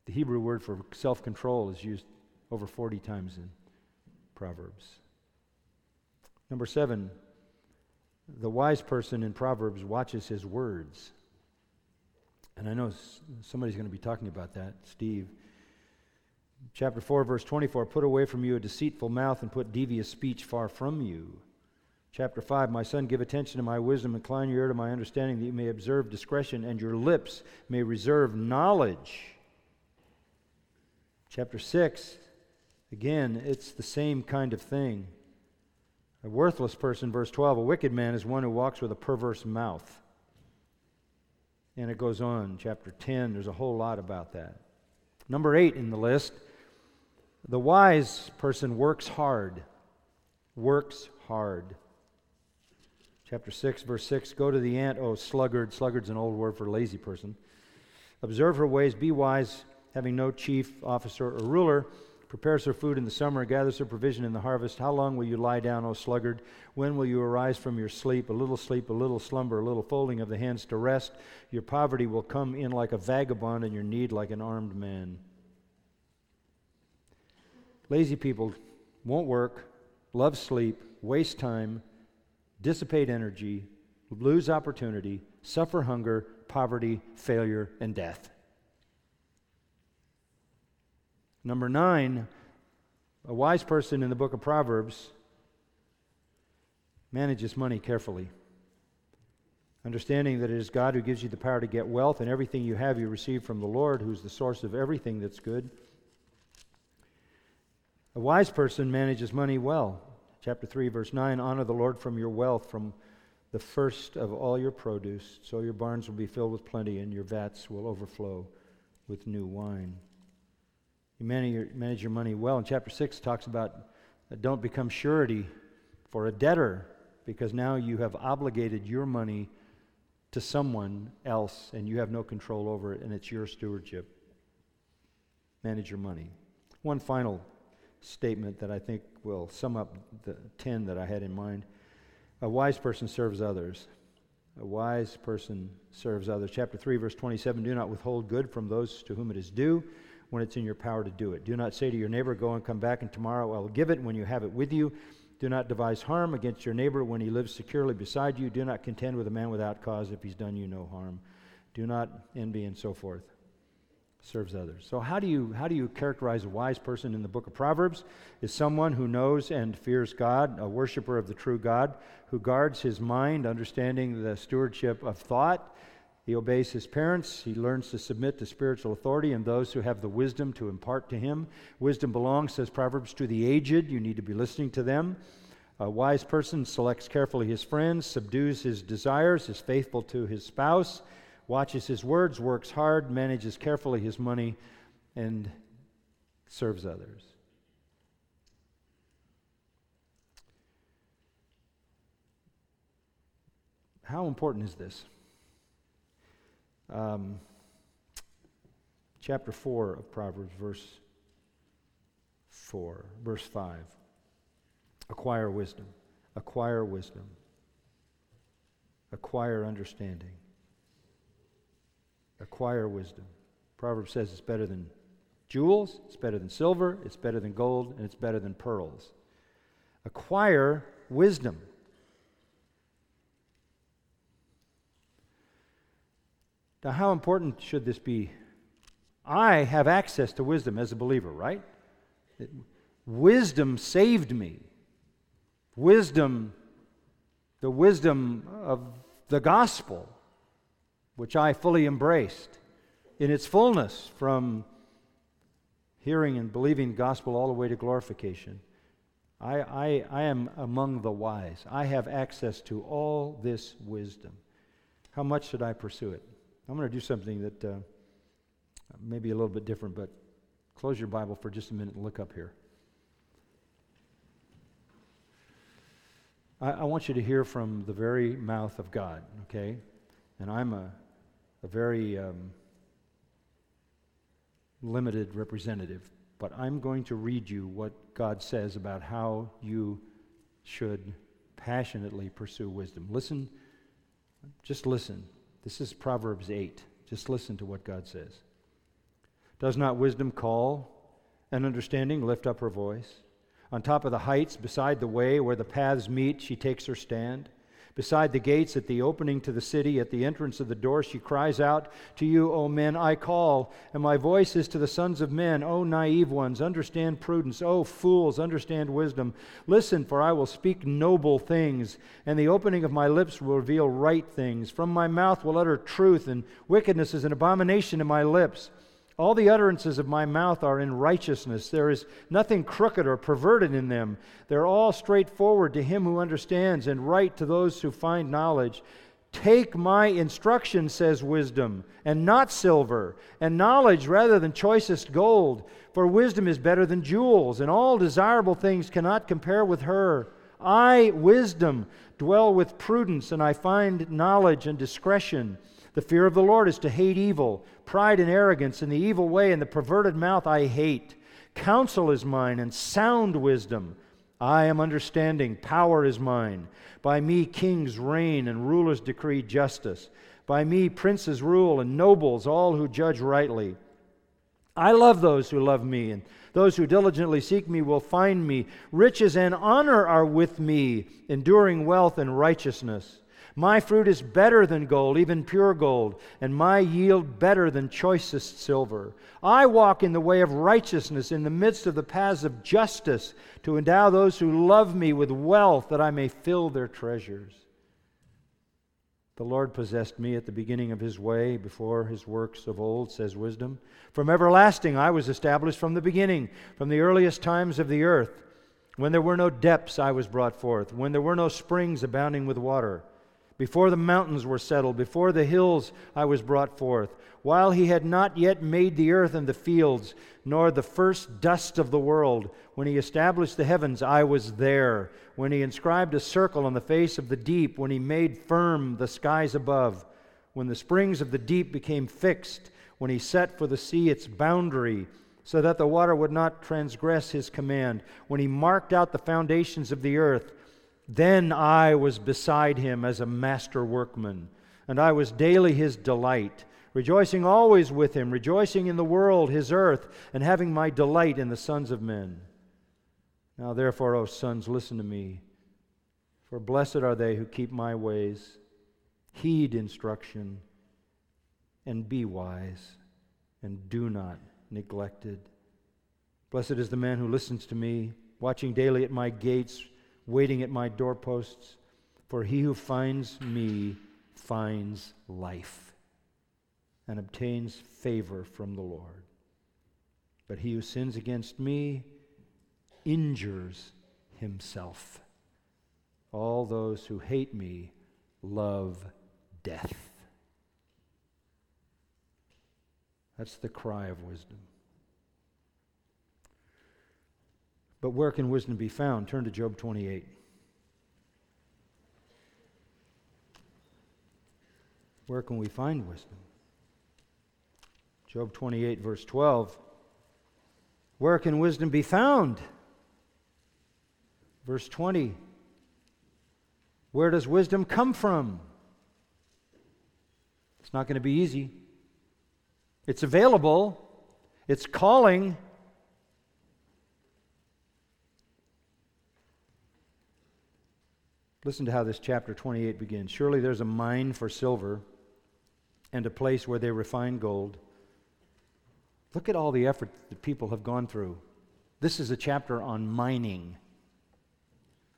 The Hebrew word for self control is used over 40 times in Proverbs. Number seven, the wise person in Proverbs watches his words. And I know somebody's going to be talking about that, Steve. Chapter 4, verse 24 Put away from you a deceitful mouth and put devious speech far from you. Chapter 5 My son, give attention to my wisdom, incline your ear to my understanding, that you may observe discretion, and your lips may reserve knowledge. Chapter 6, again, it's the same kind of thing. A worthless person, verse 12, a wicked man is one who walks with a perverse mouth. And it goes on, chapter 10, there's a whole lot about that. Number eight in the list the wise person works hard. Works hard. Chapter 6, verse 6 Go to the ant, O sluggard. Sluggard's an old word for lazy person. Observe her ways, be wise, having no chief, officer, or ruler prepares her food in the summer, gathers her provision in the harvest. How long will you lie down, O sluggard? When will you arise from your sleep? A little sleep, a little slumber, a little folding of the hands to rest. Your poverty will come in like a vagabond, and your need like an armed man. Lazy people won't work, love sleep, waste time, dissipate energy, lose opportunity, suffer hunger, poverty, failure, and death. Number nine, a wise person in the book of Proverbs manages money carefully. Understanding that it is God who gives you the power to get wealth, and everything you have you receive from the Lord, who's the source of everything that's good. A wise person manages money well. Chapter 3, verse 9 Honor the Lord from your wealth, from the first of all your produce, so your barns will be filled with plenty, and your vats will overflow with new wine. You manage your, manage your money well. And chapter 6 talks about uh, don't become surety for a debtor because now you have obligated your money to someone else and you have no control over it and it's your stewardship. Manage your money. One final statement that I think will sum up the 10 that I had in mind. A wise person serves others. A wise person serves others. Chapter 3, verse 27 Do not withhold good from those to whom it is due when it's in your power to do it. Do not say to your neighbor, Go and come back, and tomorrow I will give it when you have it with you. Do not devise harm against your neighbor when he lives securely beside you. Do not contend with a man without cause if he's done you no harm. Do not envy, and so forth. Serves others. So, how do you, how do you characterize a wise person in the book of Proverbs? Is someone who knows and fears God, a worshiper of the true God, who guards his mind, understanding the stewardship of thought he obeys his parents. He learns to submit to spiritual authority and those who have the wisdom to impart to him. Wisdom belongs, says Proverbs, to the aged. You need to be listening to them. A wise person selects carefully his friends, subdues his desires, is faithful to his spouse, watches his words, works hard, manages carefully his money, and serves others. How important is this? Um, chapter 4 of Proverbs, verse 4, verse 5. Acquire wisdom. Acquire wisdom. Acquire understanding. Acquire wisdom. Proverbs says it's better than jewels, it's better than silver, it's better than gold, and it's better than pearls. Acquire wisdom. Now, how important should this be? I have access to wisdom as a believer, right? Wisdom saved me. Wisdom the wisdom of the gospel, which I fully embraced in its fullness from hearing and believing the gospel all the way to glorification. I, I, I am among the wise. I have access to all this wisdom. How much should I pursue it? I'm going to do something that uh, may be a little bit different, but close your Bible for just a minute and look up here. I, I want you to hear from the very mouth of God, okay? And I'm a, a very um, limited representative, but I'm going to read you what God says about how you should passionately pursue wisdom. Listen, just listen. This is Proverbs 8. Just listen to what God says. Does not wisdom call and understanding lift up her voice? On top of the heights, beside the way where the paths meet, she takes her stand. Beside the gates at the opening to the city, at the entrance of the door, she cries out, To you, O men, I call, and my voice is to the sons of men. O naive ones, understand prudence. O fools, understand wisdom. Listen, for I will speak noble things, and the opening of my lips will reveal right things. From my mouth will utter truth, and wickedness is an abomination in my lips. All the utterances of my mouth are in righteousness. There is nothing crooked or perverted in them. They're all straightforward to him who understands and right to those who find knowledge. Take my instruction, says wisdom, and not silver, and knowledge rather than choicest gold. For wisdom is better than jewels, and all desirable things cannot compare with her. I, wisdom, dwell with prudence, and I find knowledge and discretion. The fear of the Lord is to hate evil, pride and arrogance, and the evil way and the perverted mouth I hate. Counsel is mine, and sound wisdom. I am understanding, power is mine. By me kings reign, and rulers decree justice. By me princes rule, and nobles, all who judge rightly. I love those who love me, and those who diligently seek me will find me. Riches and honor are with me, enduring wealth and righteousness. My fruit is better than gold, even pure gold, and my yield better than choicest silver. I walk in the way of righteousness in the midst of the paths of justice to endow those who love me with wealth that I may fill their treasures. The Lord possessed me at the beginning of his way before his works of old, says wisdom. From everlasting I was established from the beginning, from the earliest times of the earth. When there were no depths, I was brought forth, when there were no springs abounding with water. Before the mountains were settled, before the hills I was brought forth, while he had not yet made the earth and the fields, nor the first dust of the world. When he established the heavens, I was there. When he inscribed a circle on the face of the deep, when he made firm the skies above, when the springs of the deep became fixed, when he set for the sea its boundary, so that the water would not transgress his command, when he marked out the foundations of the earth, then I was beside him as a master workman, and I was daily his delight, rejoicing always with him, rejoicing in the world, his earth, and having my delight in the sons of men. Now, therefore, O sons, listen to me, for blessed are they who keep my ways, heed instruction, and be wise, and do not neglect it. Blessed is the man who listens to me, watching daily at my gates waiting at my doorposts. For he who finds me finds life and obtains favor from the Lord. But he who sins against me injures himself. All those who hate me love death. That's the cry of wisdom. But where can wisdom be found? Turn to Job 28. Where can we find wisdom? Job 28, verse 12. Where can wisdom be found? Verse 20. Where does wisdom come from? It's not going to be easy. It's available, it's calling. Listen to how this chapter 28 begins. Surely there's a mine for silver and a place where they refine gold. Look at all the effort that people have gone through. This is a chapter on mining.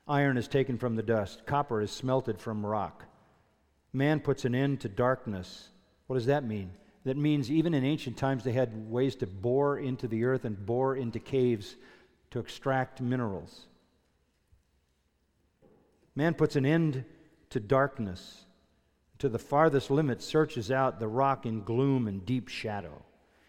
Iron is taken from the dust, copper is smelted from rock. Man puts an end to darkness. What does that mean? That means even in ancient times they had ways to bore into the earth and bore into caves to extract minerals. Man puts an end to darkness. To the farthest limit, searches out the rock in gloom and deep shadow.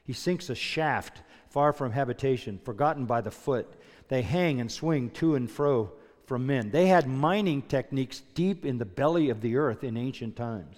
He sinks a shaft far from habitation, forgotten by the foot. They hang and swing to and fro from men. They had mining techniques deep in the belly of the earth in ancient times.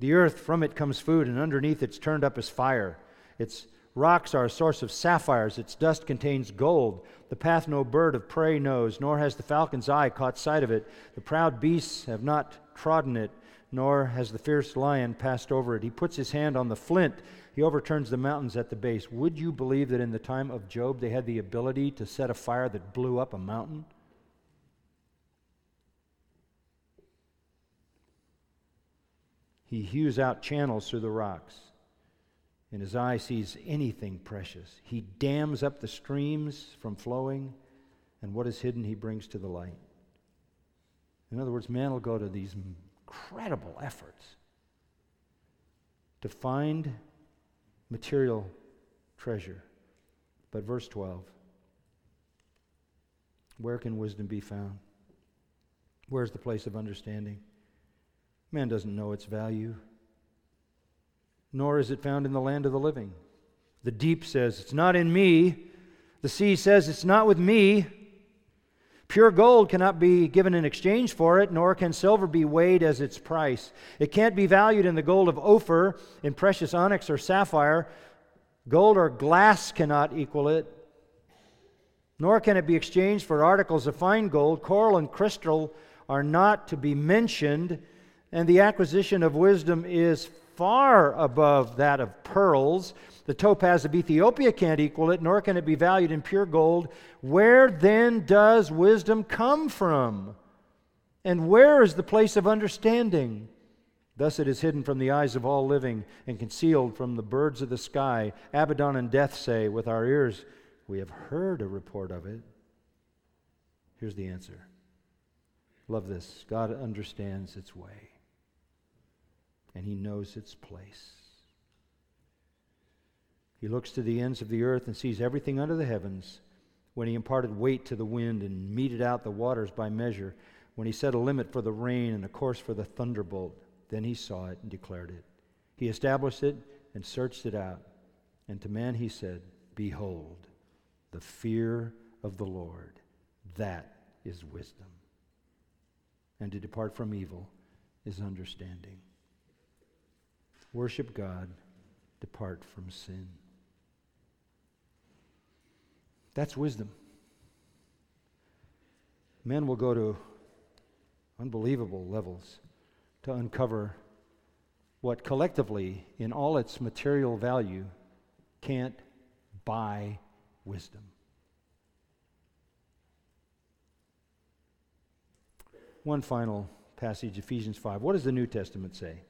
The earth, from it comes food, and underneath it's turned up as fire. Its rocks are a source of sapphires, its dust contains gold. The path no bird of prey knows, nor has the falcon's eye caught sight of it. The proud beasts have not trodden it, nor has the fierce lion passed over it. He puts his hand on the flint, he overturns the mountains at the base. Would you believe that in the time of Job they had the ability to set a fire that blew up a mountain? He hews out channels through the rocks. And his eye sees anything precious. He dams up the streams from flowing, and what is hidden he brings to the light. In other words, man will go to these incredible efforts to find material treasure. But verse 12 where can wisdom be found? Where's the place of understanding? Man doesn't know its value, nor is it found in the land of the living. The deep says, It's not in me. The sea says, It's not with me. Pure gold cannot be given in exchange for it, nor can silver be weighed as its price. It can't be valued in the gold of Ophir, in precious onyx or sapphire. Gold or glass cannot equal it, nor can it be exchanged for articles of fine gold. Coral and crystal are not to be mentioned, and the acquisition of wisdom is far above that of pearls. The topaz of Ethiopia can't equal it, nor can it be valued in pure gold. Where then does wisdom come from? And where is the place of understanding? Thus it is hidden from the eyes of all living and concealed from the birds of the sky. Abaddon and death say, With our ears we have heard a report of it. Here's the answer Love this God understands its way, and He knows its place. He looks to the ends of the earth and sees everything under the heavens. When he imparted weight to the wind and meted out the waters by measure, when he set a limit for the rain and a course for the thunderbolt, then he saw it and declared it. He established it and searched it out. And to man he said, Behold, the fear of the Lord, that is wisdom. And to depart from evil is understanding. Worship God, depart from sin. That's wisdom. Men will go to unbelievable levels to uncover what collectively, in all its material value, can't buy wisdom. One final passage, Ephesians 5. What does the New Testament say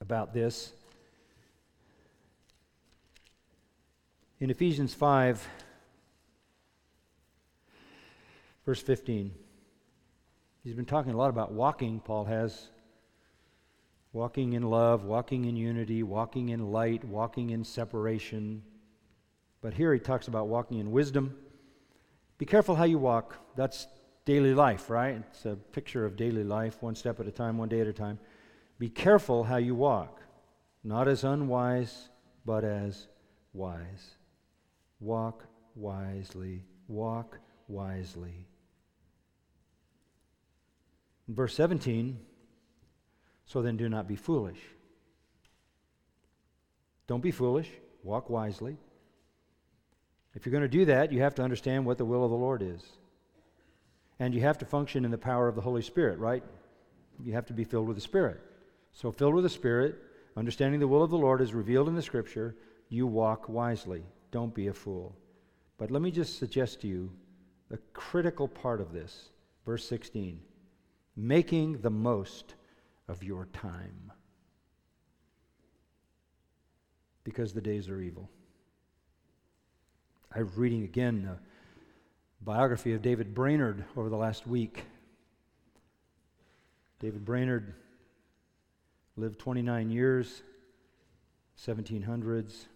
about this? In Ephesians 5, verse 15, he's been talking a lot about walking, Paul has. Walking in love, walking in unity, walking in light, walking in separation. But here he talks about walking in wisdom. Be careful how you walk. That's daily life, right? It's a picture of daily life, one step at a time, one day at a time. Be careful how you walk, not as unwise, but as wise. Walk wisely. Walk wisely. In verse 17, so then do not be foolish. Don't be foolish. Walk wisely. If you're going to do that, you have to understand what the will of the Lord is. And you have to function in the power of the Holy Spirit, right? You have to be filled with the Spirit. So, filled with the Spirit, understanding the will of the Lord is revealed in the Scripture, you walk wisely. Don't be a fool. But let me just suggest to you the critical part of this. Verse 16 making the most of your time. Because the days are evil. I'm reading again the biography of David Brainerd over the last week. David Brainerd lived 29 years, 1700s,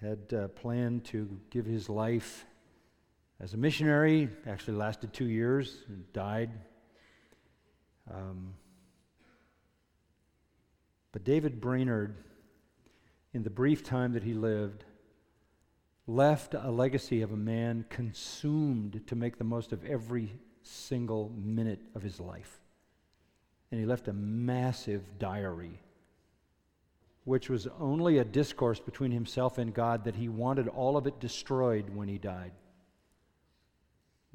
had uh, planned to give his life as a missionary, actually lasted two years and died. Um, but David Brainerd, in the brief time that he lived, left a legacy of a man consumed to make the most of every single minute of his life. And he left a massive diary, which was only a discourse between himself and God that he wanted all of it destroyed when he died.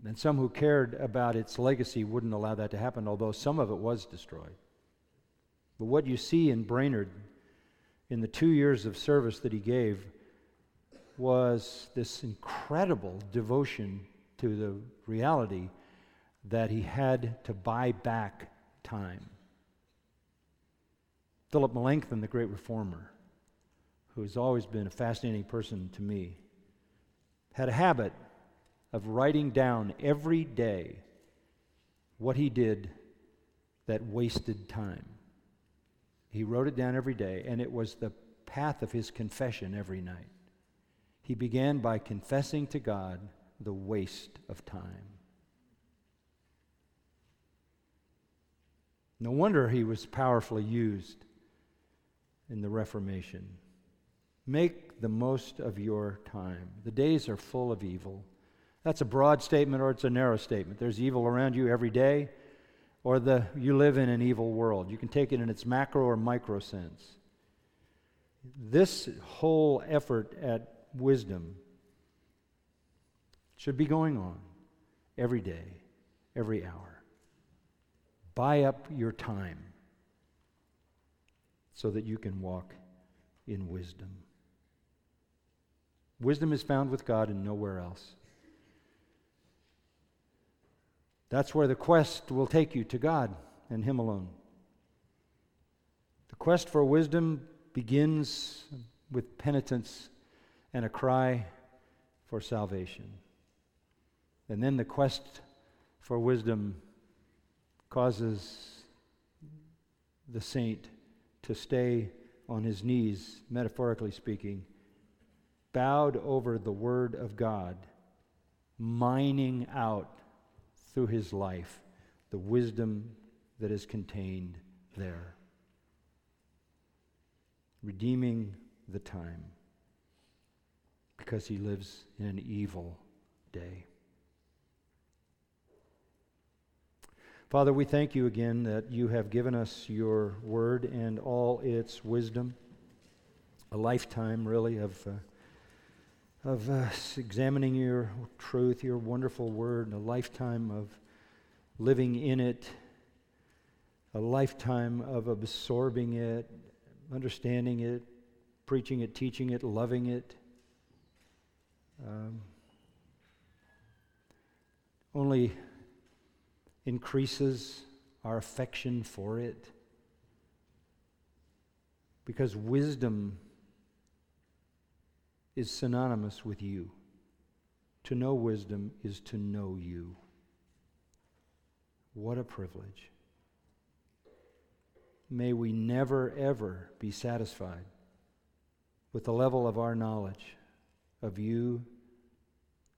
And some who cared about its legacy wouldn't allow that to happen, although some of it was destroyed. But what you see in Brainerd in the two years of service that he gave was this incredible devotion to the reality that he had to buy back time. Philip Melanchthon, the great reformer, who has always been a fascinating person to me, had a habit of writing down every day what he did that wasted time. He wrote it down every day, and it was the path of his confession every night. He began by confessing to God the waste of time. No wonder he was powerfully used in the Reformation. Make the most of your time. The days are full of evil. That's a broad statement or it's a narrow statement. There's evil around you every day, or the, you live in an evil world. You can take it in its macro or micro sense. This whole effort at wisdom should be going on every day, every hour. Buy up your time so that you can walk in wisdom. Wisdom is found with God and nowhere else. That's where the quest will take you to God and Him alone. The quest for wisdom begins with penitence and a cry for salvation. And then the quest for wisdom causes the saint to stay on his knees, metaphorically speaking, bowed over the Word of God, mining out through his life the wisdom that is contained there, redeeming the time because he lives in an evil day. Father, we thank you again that you have given us your word and all its wisdom, a lifetime really of, uh, of uh, examining your truth, your wonderful word, and a lifetime of living in it, a lifetime of absorbing it, understanding it, preaching it, teaching it, loving it. Um, only increases our affection for it. Because wisdom is synonymous with you. To know wisdom is to know you. What a privilege. May we never, ever be satisfied with the level of our knowledge of you,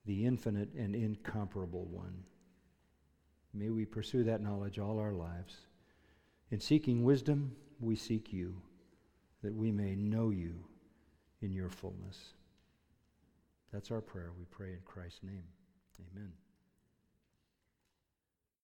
the infinite and incomparable one. May we pursue that knowledge all our lives. In seeking wisdom, we seek you, that we may know you in your fullness. That's our prayer. We pray in Christ's name. Amen.